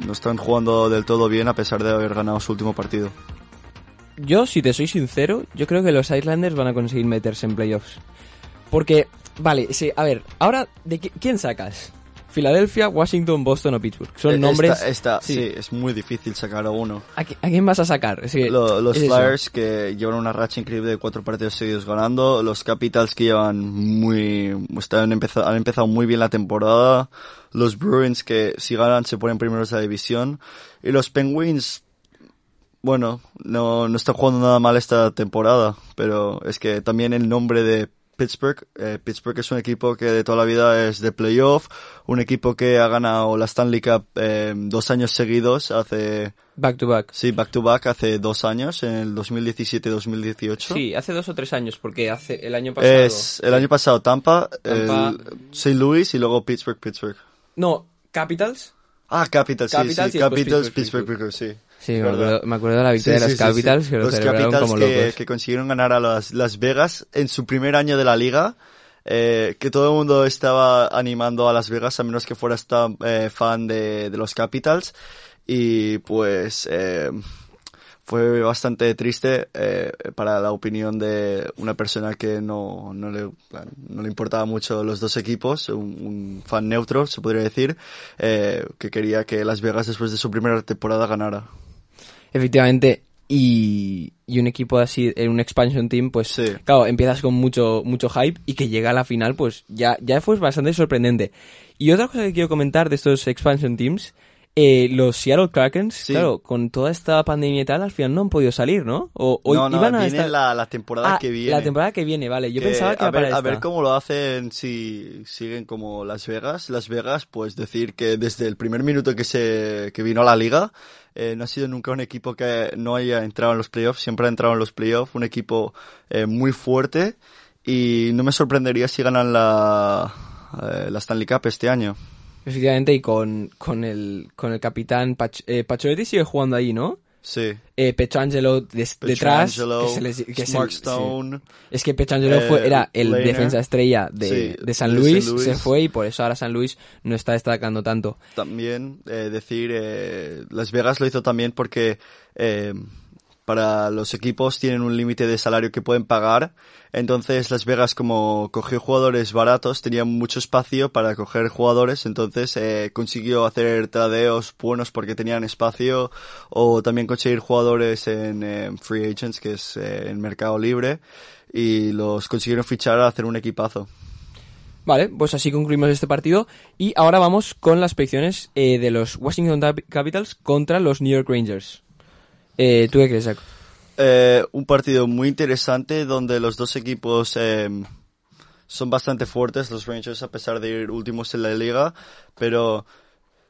no están jugando del todo bien a pesar de haber ganado su último partido. Yo, si te soy sincero, yo creo que los Islanders van a conseguir meterse en playoffs. Porque, vale, sí, a ver, ahora, ¿de qui- quién sacas? Filadelfia, Washington, Boston o Pittsburgh. Son Eh, nombres... Esta, esta- sí. sí. es muy difícil sacar a uno. ¿A, qui- a quién vas a sacar? Lo- los es eso. Flyers que llevan una racha increíble de cuatro partidos seguidos ganando. Los Capitals que llevan muy, están empeza- han empezado muy bien la temporada. Los Bruins que si ganan se ponen primeros de la división. Y los Penguins, bueno, no, no están jugando nada mal esta temporada. Pero es que también el nombre de Pittsburgh, eh, Pittsburgh es un equipo que de toda la vida es de playoff, un equipo que ha ganado la Stanley Cup eh, dos años seguidos, hace Back to back. Sí, back to back hace dos años, en el 2017-2018. Sí, hace dos o tres años, porque hace el año pasado... Es el año pasado Tampa, Tampa. St. Louis y luego Pittsburgh, Pittsburgh. No, Capitals. Ah, Capitals, sí, Capitals sí, Capitals, Pittsburgh, Pittsburgh, Pittsburgh, sí. Sí, me acuerdo, me acuerdo de la victoria Sí, de sí, los sí, sí. Capitals, que lo Los celebraron Capitals como que, locos. que consiguieron ganar a las, Las Vegas en su primer año de la liga. eh, que todo el mundo estaba animando a Las Vegas, a menos que fuera esta, eh, fan de, de los Capitals. Y pues eh, fue bastante triste eh, para la opinión de una persona que no, no, le, no le importaba mucho los dos equipos, un, un fan neutro, se podría decir, eh, que quería que Las Vegas después de su primera temporada ganara. Efectivamente, y, y un equipo así, en un expansion team, pues Sí. claro, empiezas con mucho, mucho hype y que llega a la final, pues ya, ya fue bastante sorprendente. Y otra cosa que quiero comentar de estos expansion teams eh, los Seattle Krakens, Sí. claro, con toda esta pandemia y tal, al final no han podido salir, ¿no? O, o no, no, iban a estar- la, la temporada Ah, que viene. La temporada que viene, vale. Yo Que pensaba que a ver, a ver cómo lo hacen si siguen como Las Vegas. Las Vegas, pues decir que desde el primer minuto que se que vino a la liga, eh, no ha sido nunca un equipo que no haya entrado en los playoffs, siempre ha entrado en los playoffs, un equipo eh, muy fuerte y no me sorprendería si ganan la, eh, la Stanley Cup este año. Efectivamente, y con, con, el, con el capitán Pach, eh, Pacioretty sigue jugando ahí, ¿no? Sí. Eh, Petrangelo des- detrás. Petrangelo, que se les- que se- sí. Stone. Es que Petrangelo Eh, fue, era el defensa estrella de, Sí, de San de Luis, San Luis. se fue y por eso ahora San Luis no está destacando tanto. también eh, decir eh, Las Vegas lo hizo también porque eh, para los equipos tienen un límite de salario que pueden pagar entonces Las Vegas como cogió jugadores baratos tenía mucho espacio para coger jugadores entonces eh, consiguió hacer tradeos buenos porque tenían espacio o también conseguir jugadores en eh, free agents que es eh, en mercado libre y los consiguieron fichar a hacer un equipazo Vale, pues así concluimos este partido. Y ahora vamos con las predicciones eh, de los Washington Cap- Capitals contra los New York Rangers. Eh, ¿Tú qué crees, Zach? Eh, un partido muy interesante donde los dos equipos eh, son bastante fuertes, los Rangers a pesar de ir últimos en la liga, pero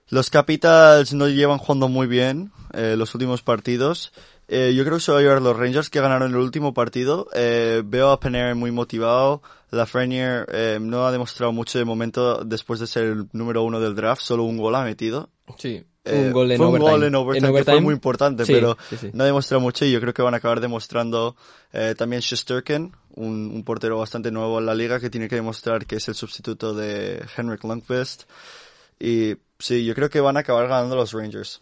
los Capitals no llevan jugando muy bien eh, los últimos partidos. Eh, yo creo que se va a llevar los Rangers que ganaron el último partido. Eh, veo a Panarin muy motivado. Lafreniere eh, no ha demostrado mucho de momento después de ser el número uno del draft. Solo un gol ha metido. Sí. Eh, un gol en fue overtime. un gol en overtime, que fue muy importante, Sí, pero sí, sí. no ha demostrado mucho y yo creo que van a acabar demostrando eh, también Shesterkin, un, un portero bastante nuevo en la liga que tiene que demostrar que es el sustituto de Henrik Lundqvist. Y sí, yo creo que van a acabar ganando los Rangers.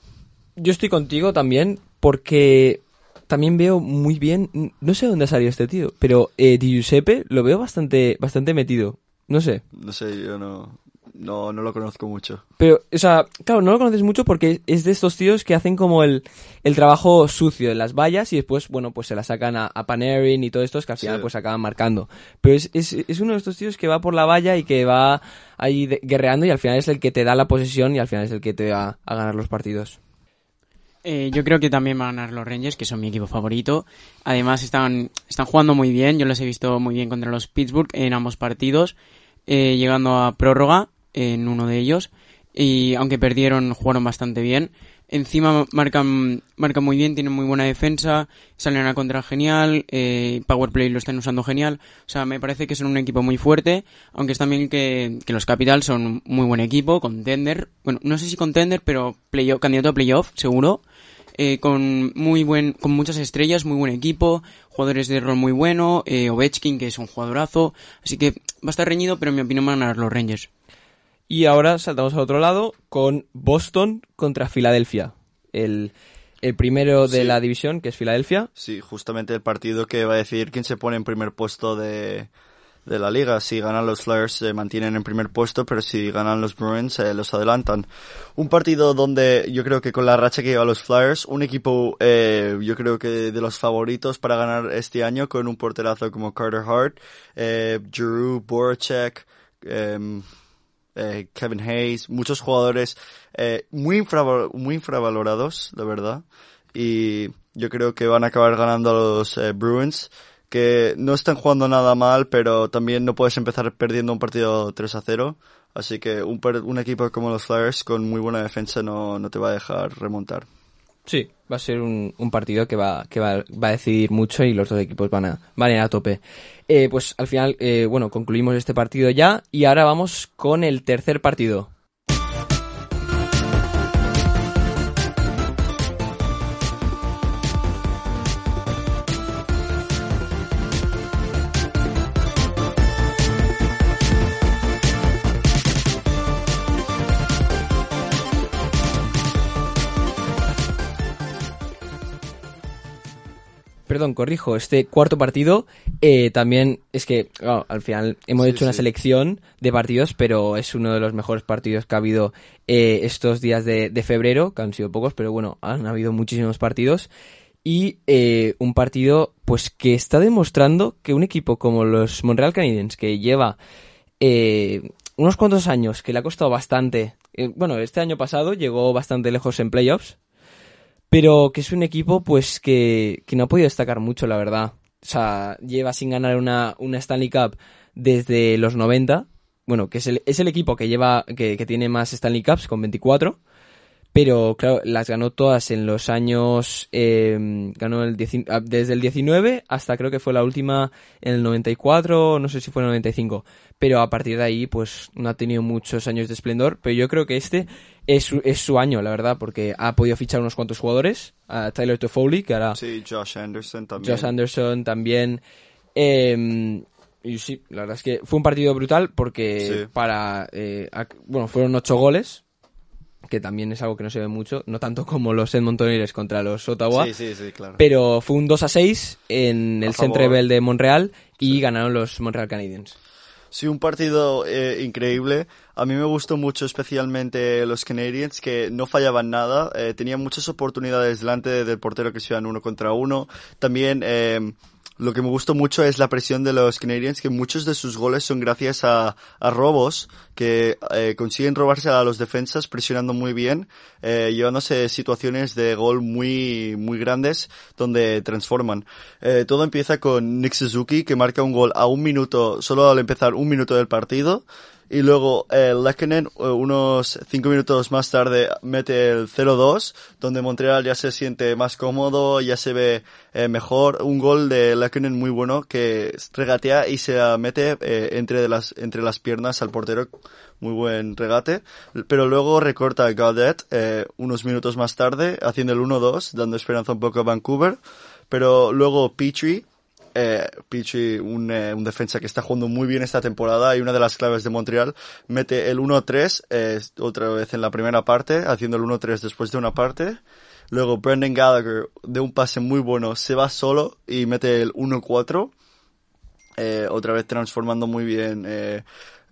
Yo estoy contigo también porque también veo muy bien, no sé dónde ha salido este tío, pero eh, Di Giuseppe lo veo bastante, bastante metido. No sé. No sé, yo no, no, no lo conozco mucho. Pero, o sea, claro, no lo conoces mucho porque es de estos tíos que hacen como el, el trabajo sucio en las vallas y después, bueno, pues se la sacan a, a Panarin y todo esto, que al final Sí. pues acaban marcando. Pero es, es, es uno de estos tíos que va por la valla y que va ahí de- guerreando y al final es el que te da la posesión y al final es el que te va a ganar los partidos. Eh, yo creo que también van a ganar los Rangers, que son mi equipo favorito. Además, están, están jugando muy bien. Yo los he visto muy bien contra los Pittsburgh en ambos partidos, eh, llegando a prórroga en uno de ellos. Y aunque perdieron, jugaron bastante bien. Encima marcan, marcan muy bien, tienen muy buena defensa, salen a contra genial, eh, Powerplay lo están usando genial. O sea, me parece que son un equipo muy fuerte, aunque es también que, que los Capitals son muy buen equipo, contender. Bueno, no sé si contender, pero playoff, candidato a playoff, seguro eh, con muy buen, con muchas estrellas, muy buen equipo, jugadores de rol muy bueno, eh, Ovechkin que es un jugadorazo, así que va a estar reñido, pero en mi opinión van a ganar los Rangers. Y ahora saltamos al otro lado con Boston contra Filadelfia. El, el primero de Sí. la división, que es Filadelfia. Sí, justamente el partido que va a decidir quién se pone en primer puesto de, de la liga. Si ganan los Flyers se mantienen en primer puesto, pero si ganan los Bruins eh, los adelantan. Un partido donde yo creo que con la racha que lleva los Flyers, un equipo eh, yo creo que de los favoritos para ganar este año con un porterazo como Carter Hart, eh, Giroux, Boracek, em, eh, Kevin Hayes, muchos jugadores eh, muy, infraval- muy infravalorados, la verdad. Y yo creo que van a acabar ganando a los eh, Bruins, que no están jugando nada mal, pero también no puedes empezar perdiendo un partido 3 a 0. Así que un, un equipo como los Flyers con muy buena defensa no, no te va a dejar remontar. Sí, va a ser un, un partido que va, que va, va a decidir mucho y los dos equipos van a, van a ir a tope. Eh, pues al final, eh, bueno, concluimos este partido ya y ahora vamos con el tercer partido. Perdón, corrijo, este cuarto partido eh, también es que al final hemos Sí, hecho una sí. selección de partidos, pero es uno de los mejores partidos que ha habido eh, estos días de, de febrero, que han sido pocos, pero bueno, han habido muchísimos partidos. Y eh, un partido pues que está demostrando que un equipo como los Montreal Canadiens, que lleva unos cuantos años que le ha costado bastante. Bueno, este año pasado llegó bastante lejos en playoffs, pero que es un equipo pues que, que no ha podido destacar mucho, la verdad. O sea, lleva sin ganar una, una Stanley Cup desde los 90. Bueno, que es el, es el equipo que lleva, que, que tiene más Stanley Cups con 24. Pero claro, las ganó todas en los años. eh, ganó el ah, desde el 19 hasta creo que fue la última en el 94, no sé si fue en el 95. Pero a partir de ahí, pues no ha tenido muchos años de esplendor. Pero yo creo que este es su, es su año, la verdad, porque ha podido fichar unos cuantos jugadores. A Tyler Toffoli, que ahora. Sí, Josh Anderson también. Josh Anderson también. Eh, y sí, la verdad es que fue un partido brutal porque Sí. para... eh, bueno, fueron ocho goles, que también es algo que no se ve mucho, no tanto como los Edmonton Oilers contra los Ottawa, Sí, sí, sí, claro. pero fue un 2 a 6 en el. Centre Bell de Montreal y ganaron los Montreal Canadiens. Sí, un partido eh, increíble. A mí me gustó mucho especialmente los Canadiens, que no fallaban nada. eh, tenían muchas oportunidades delante del portero que se iban uno contra uno. También eh, lo que me gustó mucho es la presión de los Canadiens, que muchos de sus goles son gracias a, robos, que eh, consiguen robarse a los defensas presionando muy bien, eh, llevándose situaciones de gol muy, muy grandes donde transforman. Eh, todo empieza con Nick Suzuki, que marca un gol a un minuto, solo al empezar un minuto del partido. Y luego eh, eh, unos cinco minutos más tarde, mete el 0-2, donde Montreal ya se siente más cómodo, ya se ve eh, mejor. Un gol de Lehkonen muy bueno que regatea y se mete eh, entre, las, entre las piernas al portero. Muy buen regate. Pero luego recorta Gaudet unos minutos más tarde, haciendo el 1-2, dando esperanza un poco a Vancouver. Pero luego Petrie eh, Pichi, un, eh, un defensa que está jugando muy bien esta temporada y una de las claves de Montreal, mete el 1-3 eh, otra vez en la primera parte, haciendo el 1-3 después de una parte. Luego Brendan Gallagher, de un pase muy bueno, se va solo y mete el 1-4. Eh, otra vez transformando muy bien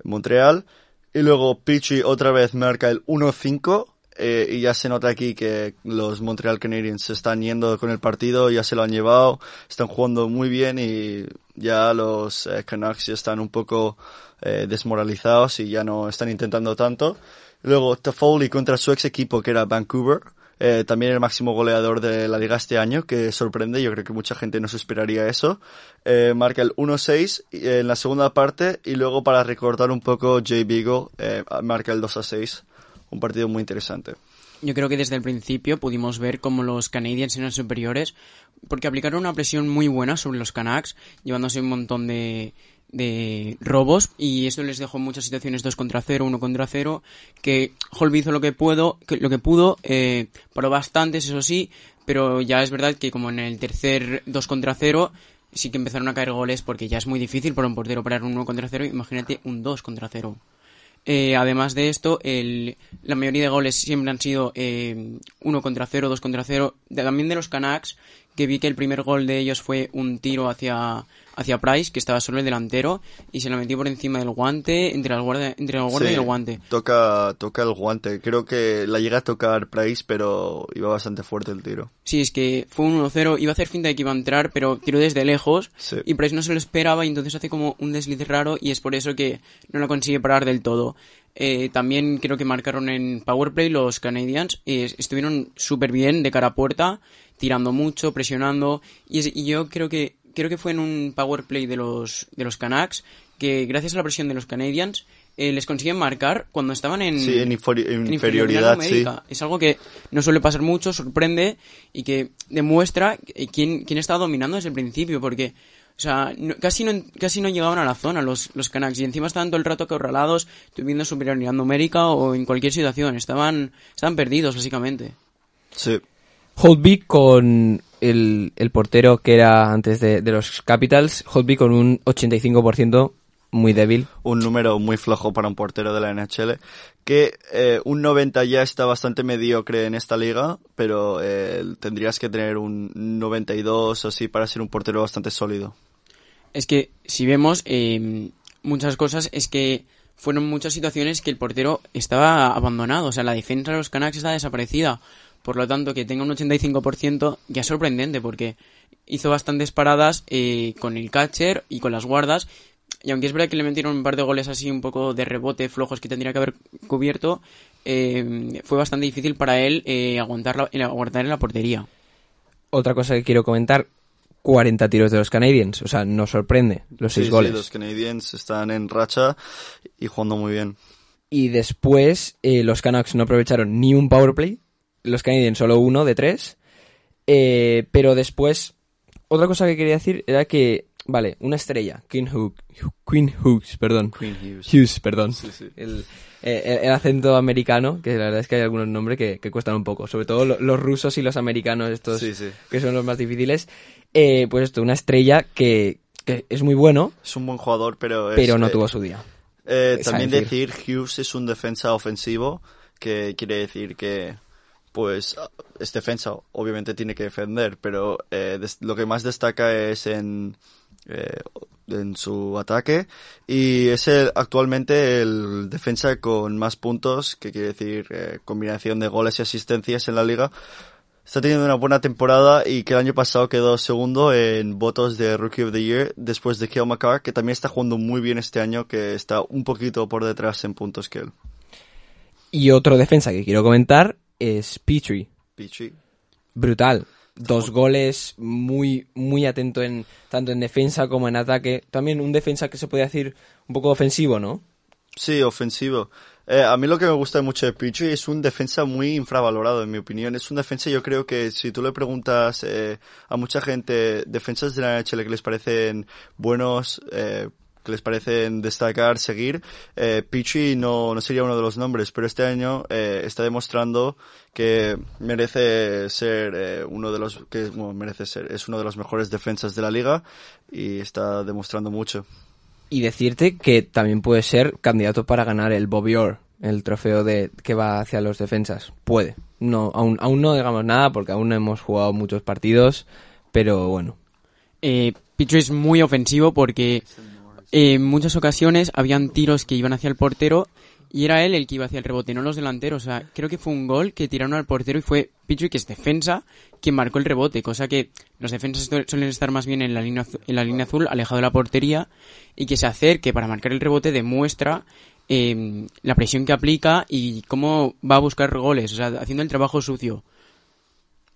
Montreal. Y luego Pichi otra vez marca el 1-5. Eh, y ya se nota aquí que los Montreal Canadiens se están yendo con el partido, ya se lo han llevado, están jugando muy bien y ya los eh, Canucks ya están un poco eh, desmoralizados y ya no están intentando tanto. Luego Toffoli contra su ex equipo que era Vancouver, eh, también el máximo goleador de la liga este año, que sorprende, yo creo que mucha gente no se esperaría eso. Marca el 1-6 en la segunda parte y luego para recortar un poco Jay Beagle marca el 2-6. Un partido muy interesante. Yo creo que desde el principio pudimos ver cómo los Canadiens eran superiores porque aplicaron una presión muy buena sobre los Canucks, llevándose un montón de, de robos y esto les dejó muchas situaciones 2 contra 0, 1 contra 0, que Holby hizo lo que que, lo que pudo, eh, paró bastantes, eso sí, pero ya es verdad que como en el tercer 2 contra 0 sí que empezaron a caer goles porque ya es muy difícil para un portero parar un 1 contra 0, imagínate un 2 contra 0. Eh, además de esto, el, la mayoría de goles siempre han sido eh, 1 contra 0, 2 contra 0. De- también de los Canucks, que vi que el primer gol de ellos fue un tiro hacia, hacia Price, que estaba solo el delantero, y se la metió por encima del guante, entre el guardia, entre el guardia Sí, y el guante. Toca, toca el guante. Creo que la llega a tocar Price, pero iba bastante fuerte el tiro. Sí, es que fue un 1-0, iba a hacer finta de que iba a entrar, pero tiró desde lejos, Sí. y Price no se lo esperaba, y entonces hace como un desliz raro, y es por eso que no lo consigue parar del todo. Eh, también creo que marcaron en Powerplay los Canadiens, y es- estuvieron súper bien de cara a puerta, tirando mucho, presionando, y, es- y yo creo que creo que fue en un Powerplay de los, de los Canucks, que gracias a la presión de los Canadiens, eh, les consiguen marcar cuando estaban en, Sí, en inferi- en en inferioridad, sí. Es algo que no suele pasar mucho, sorprende y que demuestra eh, quién, quién estaba dominando desde el principio, porque o sea, no- casi, no, casi no llegaban a la zona los, los Canucks y encima estaban todo el rato acorralados, tuviendo superioridad numérica o en cualquier situación. Estaban, estaban perdidos, básicamente. Sí. Holtby con el, el portero que era antes de, de los Capitals, Holtby con un 85% muy débil. un número muy flojo para un portero de la NHL, que eh, un 90 ya está bastante mediocre en esta liga, pero eh, tendrías que tener un 92 o así para ser un portero bastante sólido. Es que si vemos eh, muchas cosas, es que fueron muchas situaciones que el portero estaba abandonado. O sea, la defensa de los Canucks está desaparecida. Por lo tanto, que tenga un 85% ya es sorprendente porque hizo bastantes paradas eh, con el catcher y con las guardas. Y aunque es verdad que le metieron un par de goles así un poco de rebote, flojos que tendría que haber cubierto, eh, fue bastante difícil para él eh, aguantar, la- el aguantar en la portería. Otra cosa que quiero comentar, 40 tiros de los Canadiens, o sea, nos sorprende los Sí, 6 sí, goles. los Canadiens están en racha y jugando muy bien. Y después eh, los Canucks no aprovecharon ni un power play, los Canadiens solo uno de tres. Eh, pero después, otra cosa que quería decir era que, vale, una estrella, Queen, Hook, Queen Hughes, perdón. Queen Hughes. Hughes, perdón. Sí, sí. El, eh, el- el acento americano, que la verdad es que hay algunos nombres que, que cuestan un poco, sobre todo lo- los rusos y los americanos, estos Sí, que son los más difíciles. Eh, pues esto, una estrella que, que es muy bueno, Es un buen jugador, pero es, pero no eh, tuvo su día. También decir, Hughes es un defensa ofensivo, que quiere decir que, pues, es defensa, obviamente tiene que defender, pero eh, lo que más destaca es en, eh, en su ataque y es el- actualmente el defensa con más puntos, que quiere decir eh, combinación de goles y asistencias en la liga. Está teniendo una buena temporada y que el año pasado quedó segundo en votos de Rookie of the Year después de Kale McCarr, que también está jugando muy bien este año, que está un poquito por detrás en puntos que él. Y otro defensa que quiero comentar es Petrie. Pichi. brutal. Dos goles, muy, muy atento en tanto en defensa como en ataque. También un defensa que se puede decir un poco ofensivo, ¿no? Sí, ofensivo. Eh, a mí lo que me gusta mucho de Pichi es un defensa muy infravalorado, en mi opinión. Es un defensa, yo creo que si tú le preguntas eh, a mucha gente, defensas de la NHL que les parecen buenos, eh, que les parecen destacar, seguir, eh, Pichi no, no sería uno de los nombres, pero este año eh, está demostrando que merece ser eh, uno de los, que bueno, merece ser, es uno de los mejores defensas de la liga y está demostrando mucho. Y decirte que también puede ser candidato para ganar el Bobby Orr, el trofeo de que va hacia los defensas. Puede. No, aún, aún no digamos nada porque aún no hemos jugado muchos partidos, pero bueno. Eh, Pichu es muy ofensivo porque en muchas ocasiones habían tiros que iban hacia el portero y era él el que iba hacia el rebote, no los delanteros. O sea, creo que fue un gol que tiraron al portero y fue Pichu, que es defensa, quien marcó el rebote, cosa que los defensas su- suelen estar más bien en la línea, en la línea azul, alejado de la portería, y que se acerque para marcar el rebote demuestra eh, la presión que aplica y cómo va a buscar goles, o sea, haciendo el trabajo sucio.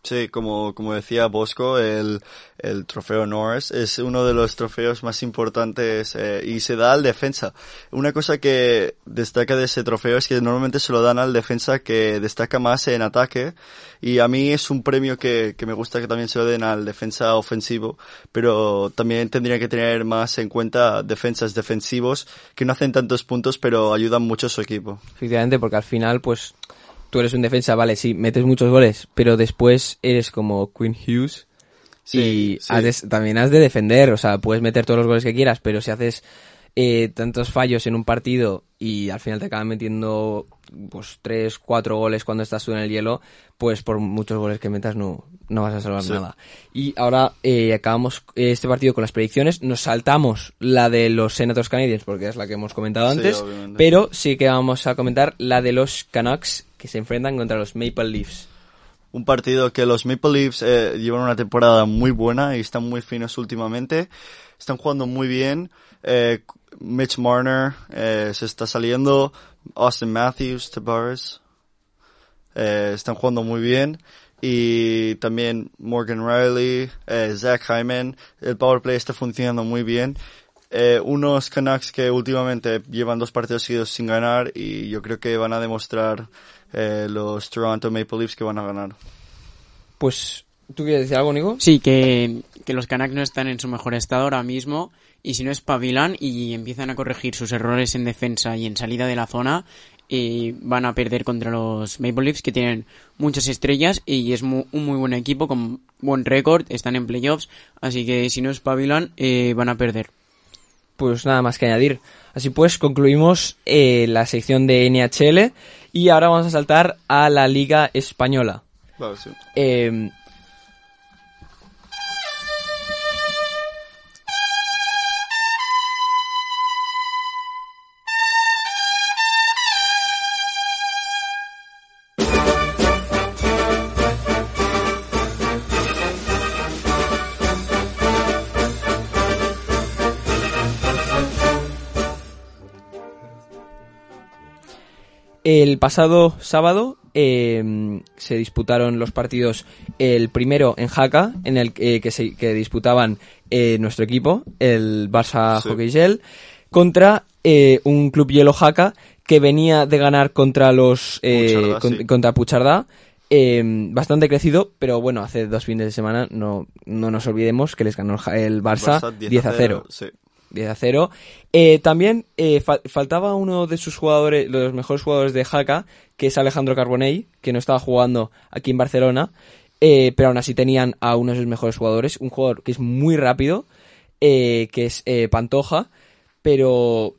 Sí, como, como decía Bosco, el, el trofeo Norris es uno de los trofeos más importantes eh, y se da al defensa. Una cosa que destaca de ese trofeo es que normalmente se lo dan al defensa que destaca más en ataque y a mí es un premio que, que me gusta que también se lo den al defensa ofensivo, pero también tendría que tener más en cuenta defensas defensivos que no hacen tantos puntos pero ayudan mucho a su equipo. Efectivamente, porque al final, pues, tú eres un defensa, vale, sí, metes muchos goles, pero después eres como Quinn Hughes Sí, y sí. has de- también has de defender, o sea, puedes meter todos los goles que quieras, pero si haces eh, tantos fallos en un partido y al final te acaban metiendo pues tres, cuatro goles cuando estás tú en el hielo, pues por muchos goles que metas no, no vas a salvar Sí. nada. Y ahora eh, acabamos este partido con las predicciones, nos saltamos la de los Senators Canadiens porque es la que hemos comentado antes, pero sí que vamos a comentar la de los Canucks que se enfrentan contra los Maple Leafs. Un partido que los Maple Leafs eh, llevan una temporada muy buena y están muy finos últimamente. Están jugando muy bien. Eh, Mitch Marner eh, se está saliendo. Austin Matthews, Tavares. Eh, están jugando muy bien. Y también Morgan Riley, Zach Hyman. El power play está funcionando muy bien. Eh, unos Canucks que últimamente llevan dos partidos seguidos sin ganar y yo creo que van a demostrar eh, los Toronto Maple Leafs que van a ganar. Pues, ¿tú quieres decir algo, Nico? Sí, que, que los Canucks no están en su mejor estado ahora mismo y si no espabilan y empiezan a corregir sus errores en defensa y en salida de la zona, eh, van a perder contra los Maple Leafs que tienen muchas estrellas y es mu- un muy buen equipo con buen récord, están en playoffs, así que si no espabilan eh, van a perder. Pues nada más que añadir. Así pues, concluimos eh, la sección de NHL y ahora vamos a saltar a la Liga Española. Eh, El pasado sábado eh, se disputaron los partidos, el primero en Jaca, en el eh, que, se, que disputaban eh, nuestro equipo, el Barça Sí. Hockey Gel, contra eh, un club hielo Jaca que venía de ganar contra los eh, con- sí. contra Puchardá. eh, bastante crecido, pero bueno, hace dos fines de semana no, no nos olvidemos que les ganó el el Barça, 10 a 0. Sí. 10 a 0. Eh, también eh, fa- faltaba uno de sus jugadores, de los mejores jugadores de Jaca, que es Alejandro Carbonell, que no estaba jugando aquí en Barcelona, eh, pero aún así tenían a uno de sus mejores jugadores, un jugador que es muy rápido, eh, que es Pantoja, pero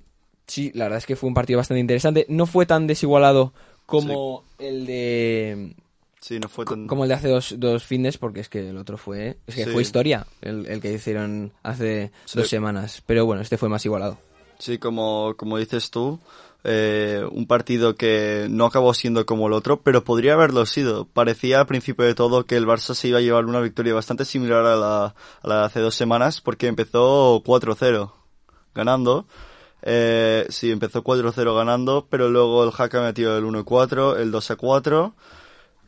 sí, la verdad es que fue un partido bastante interesante. No fue tan desigualado como el de Sí, no fue tan... como el de hace dos, dos fines, porque es que el otro fue, es que Sí. fue historia, el, el que hicieron hace Sí. dos semanas. Pero bueno, este fue más igualado. Sí, como, como dices tú, eh, un partido que no acabó siendo como el otro, pero podría haberlo sido. Parecía al principio de todo que el Barça se iba a llevar una victoria bastante similar a la, a la de hace dos semanas, porque empezó 4-0 ganando. Eh, sí, empezó 4-0 ganando, pero luego el Jaca metió el 1-4, el 2-4,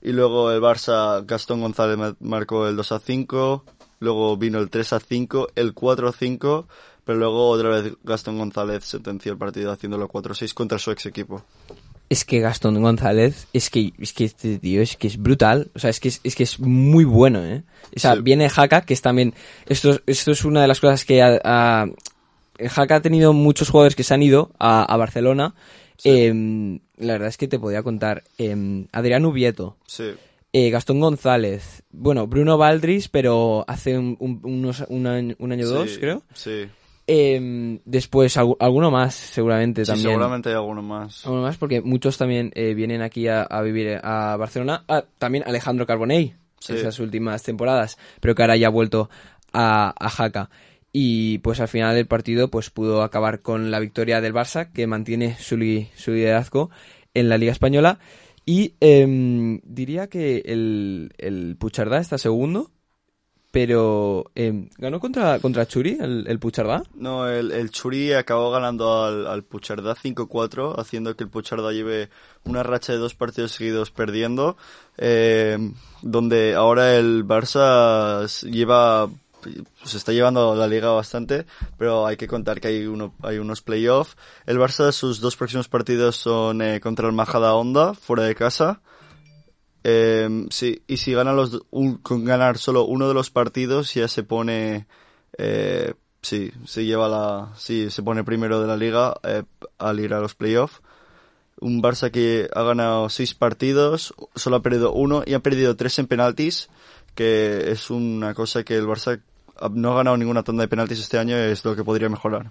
y luego el Barça, Gastón González ma- marcó el 2-5, luego vino el 3-5, el 4-5, pero luego otra vez Gastón González sentenció el partido haciéndolo 4-6 contra su ex equipo. Es que Gastón González, es que, es que este tío es que es brutal. O sea, es que es, es que es muy bueno, ¿eh? O sea, Sí. viene Jaca, que es también. Esto, es- esto es una de las cosas que. ha- ha- Jaca ha tenido muchos jugadores que se han ido a, a Barcelona. Em, la verdad es que te podía contar. em, Adrián Ubieto, Sí, eh, Gastón González, bueno, Bruno Valdris, pero hace un, un- unos, un año, un año o dos, creo. Sí, Em, después, algu- alguno más, seguramente Sí, también. seguramente hay alguno más. Alguno más, porque muchos también eh, vienen aquí a, a vivir a Barcelona. Ah, también Alejandro Carbonell, Sí. esas últimas temporadas, pero que ahora ya ha vuelto a, a Jaca. Y pues al final del partido pues pudo acabar con la victoria del Barça, que mantiene su, li- su liderazgo en la Liga Española. Y em, diría que el, el Puchardá está segundo, pero em, ganó contra, contra Churi, el, Puchardá. No, el, Churi acabó ganando al, Puchardá 5-4, haciendo que el Puchardá lleve una racha de dos partidos seguidos perdiendo, eh, donde ahora el Barça lleva, se está llevando la liga bastante, pero hay que contar que hay, uno, hay unos playoffs. El Barça, sus dos próximos partidos son eh, contra el Majada Honda, fuera de casa, eh, sí, y si gana los, con ganar solo uno de los partidos ya se pone, eh, sí, se lleva la, sí, se pone primero de la liga eh, al ir a los playoffs. Un Barça que ha ganado seis partidos, solo ha perdido uno y ha perdido tres en penaltis, que es una cosa que el Barça no ha ganado ninguna tanda de penaltis este año, es lo que podría mejorar.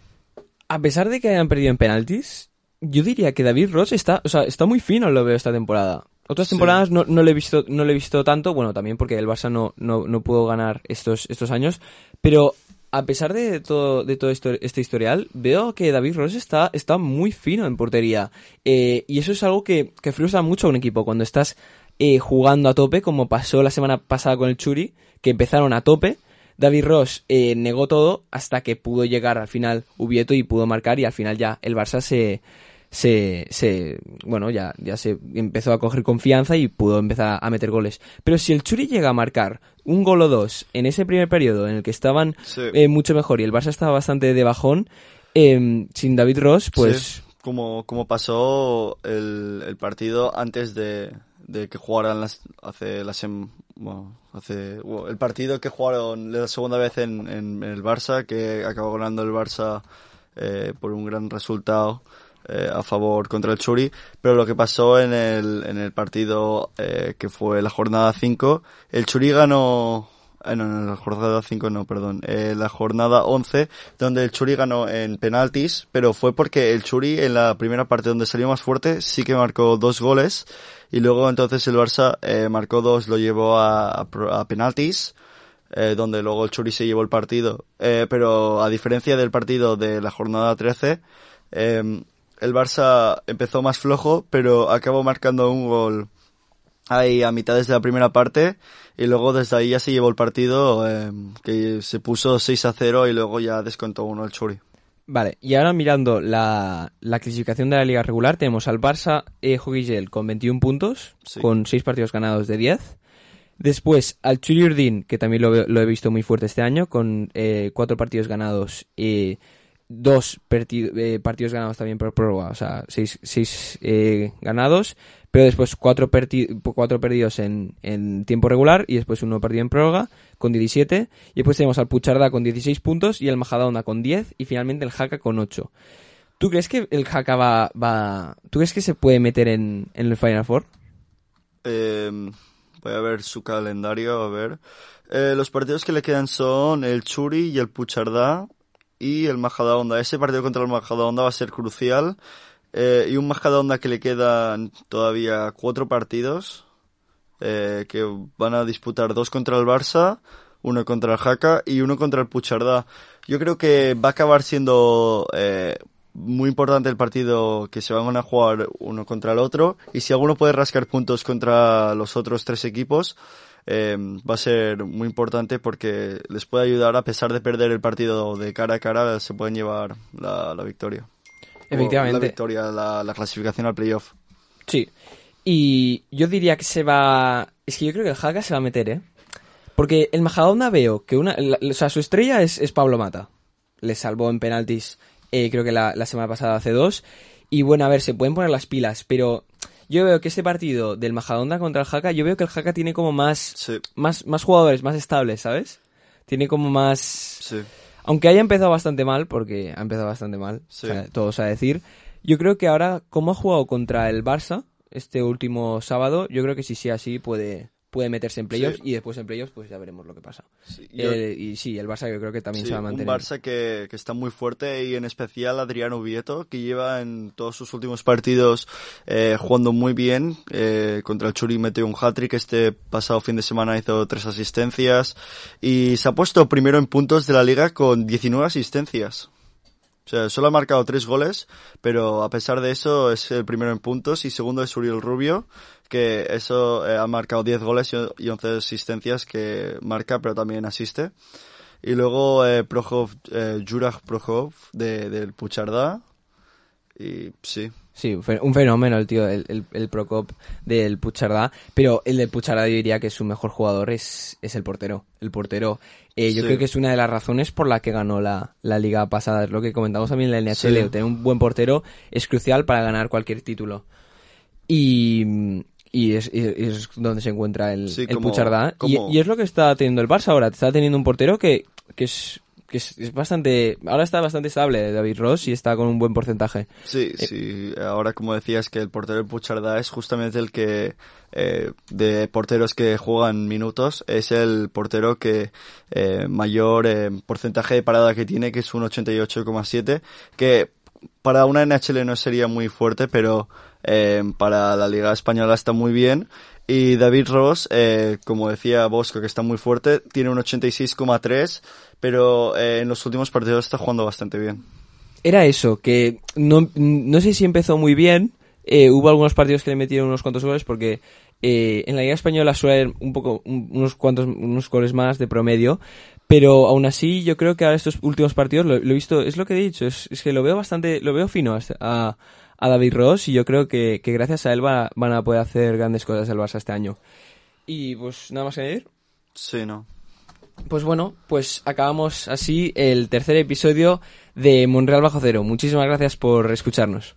A pesar de que hayan perdido en penaltis, yo diría que David Ross está, o sea, está muy fino, lo veo esta temporada. Otras Sí. temporadas no, no le he visto, no le he visto tanto, bueno, también porque el Barça no, no, no pudo ganar estos, estos años, pero a pesar de todo, de todo esto, este historial, veo que David Ross está, está muy fino en portería. Eh, y eso es algo que, que frustra mucho a un equipo cuando estás eh, jugando a tope, como pasó la semana pasada con el Churi, que empezaron a tope. David Ross eh, negó todo hasta que pudo llegar al final Ubieto y pudo marcar y al final ya el Barça se, se, se bueno, ya, ya se empezó a coger confianza y pudo empezar a meter goles. Pero si el Churi llega a marcar un gol o dos en ese primer periodo en el que estaban Sí. eh, mucho mejor y el Barça estaba bastante de bajón, eh, sin David Ross, pues Sí, como, como pasó el, el partido antes de, de que jugaran las, hace la sem- bueno, hace el partido que jugaron la segunda vez en, en, el Barça que acabó ganando el Barça eh, por un gran resultado eh, a favor contra el Churi pero lo que pasó en el, en el partido eh, que fue la jornada 5 el Churi ganó eh, no, no, la jornada 5 no, perdón. Eh, la jornada 11, donde el Churi ganó en penaltis, pero fue porque el Churi en la primera parte donde salió más fuerte sí que marcó dos goles y luego entonces el Barça eh, marcó dos, lo llevó a, a a penaltis, eh, donde luego el Churi se llevó el partido. Eh, pero a diferencia del partido de la jornada 13, eh, el Barça empezó más flojo, pero acabó marcando un gol ahí a mitad de la primera parte y luego desde ahí ya se llevó el partido eh, que se puso 6 a 0 y luego ya descontó uno el Churi. Vale, y ahora mirando la, la clasificación de la liga regular, tenemos al Barça eh, Hockey Gel con 21 puntos, Sí. con 6 partidos ganados de 10. Después al Churi Urdin, que también lo, lo he visto muy fuerte este año, con 4 partidos ganados y 2 partidos ganados también por prórroga, o sea, 6 ganados, pero después 4 cuatro perdidos en, en tiempo regular y después uno perdido en prórroga con 17. Y después tenemos al Pucharda con 16 puntos y el Majadahonda con 10 y finalmente el Haka con 8. ¿Tú crees que el Haka va, va... ¿Tú crees que se puede meter en, en el Final Four? Eh, voy a ver su calendario, a ver. Eh, los partidos que le quedan son el Churi y el Puchardá y el Majadahonda. Ese partido contra el Majadahonda va a ser crucial. Eh, y un Majadahonda que le quedan todavía cuatro partidos, eh, que van a disputar dos contra el Barça, uno contra el Jaca y uno contra el Puchardá. Yo creo que va a acabar siendo eh, muy importante el partido que se van a jugar uno contra el otro y si alguno puede rascar puntos contra los otros tres equipos eh, va a ser muy importante porque les puede ayudar a pesar de perder el partido de cara a cara se pueden llevar la, la victoria. Efectivamente. La victoria, la, la clasificación al playoff. Sí. Y yo diría que se va... Es que yo creo que el Haka se va a meter, ¿eh? Porque el Majadahonda veo que una... la- o sea, su estrella es, es Pablo Mata. Le salvó en penaltis, eh, creo que la, la semana pasada hace dos. Y bueno, a ver, se pueden poner las pilas, pero yo veo que este partido del Majadahonda contra el Haka, yo veo que el Haka tiene como más, Sí, más, más jugadores, más estables, ¿sabes? Tiene como más... sí. Aunque haya empezado bastante mal, porque ha empezado bastante mal, Sí. o sea, todos a decir, yo creo que ahora, como ha jugado contra el Barça este último sábado, yo creo que si sí así puede, puede meterse en playoffs Sí. y después en playoffs pues ya veremos lo que pasa. Sí, yo- Eh, y sí, el Barça yo creo que también Sí, se va a un mantener. Barça que, que está muy fuerte y en especial Adriano Vieto, que lleva en todos sus últimos partidos eh, jugando muy bien. Eh, contra el Churi metió un hat-trick, este pasado fin de semana hizo tres asistencias y se ha puesto primero en puntos de la liga con 19 asistencias. O sea, solo ha marcado tres goles, pero a pesar de eso es el primero en puntos y segundo es Uriel Rubio, que eso eh, ha marcado 10 goles y y 11 asistencias que marca, pero también asiste. Y luego eh, Prohov, eh, Juraj Prohov de, del Puchardá. Y sí, Sí, un fe- un fenómeno el tío, el, el, el Procop del Puchardá. Pero el del Puchardá yo diría que su mejor jugador es, es el portero. El portero, eh, yo Sí. creo que es una de las razones por la que ganó la, la liga pasada. Es lo que comentamos también en la NHL. Sí. Tener un buen portero es crucial para ganar cualquier título. Y, y es, y es donde se encuentra el, Sí, el como- Puchardá. Y, como- y es lo que está teniendo el Barça ahora. Está teniendo un portero que, que es que es, es bastante ahora está bastante estable David Ross y está con un buen porcentaje sí, sí. Ahora, como decías, que el portero del Puchardá es justamente el que, eh, de porteros que juegan minutos, es el portero que eh, mayor eh, porcentaje de parada que tiene, que es un 88,7, que para una NHL no sería muy fuerte, pero eh, para la Liga Española está muy bien. Y David Ross, eh, como decía Bosco, que está muy fuerte, tiene un 86,3, pero eh, en los últimos partidos está jugando bastante bien. Era eso, que no, no sé si empezó muy bien. eh, hubo algunos partidos que le metieron unos cuantos goles porque en la Liga Española suele haber un poco, un- unos cuantos, unos goles más de promedio. Pero aún así, yo creo que ahora estos últimos partidos lo, he visto, es lo que he dicho, es, que lo veo bastante, lo veo fino a, a, a David Ross y yo creo que, que gracias a él va- van a poder hacer grandes cosas el Barça este año. Y pues nada más que añadir. Sí, ¿no? Pues bueno, pues acabamos así el tercer episodio de Monreal Bajo Cero. Muchísimas gracias por escucharnos.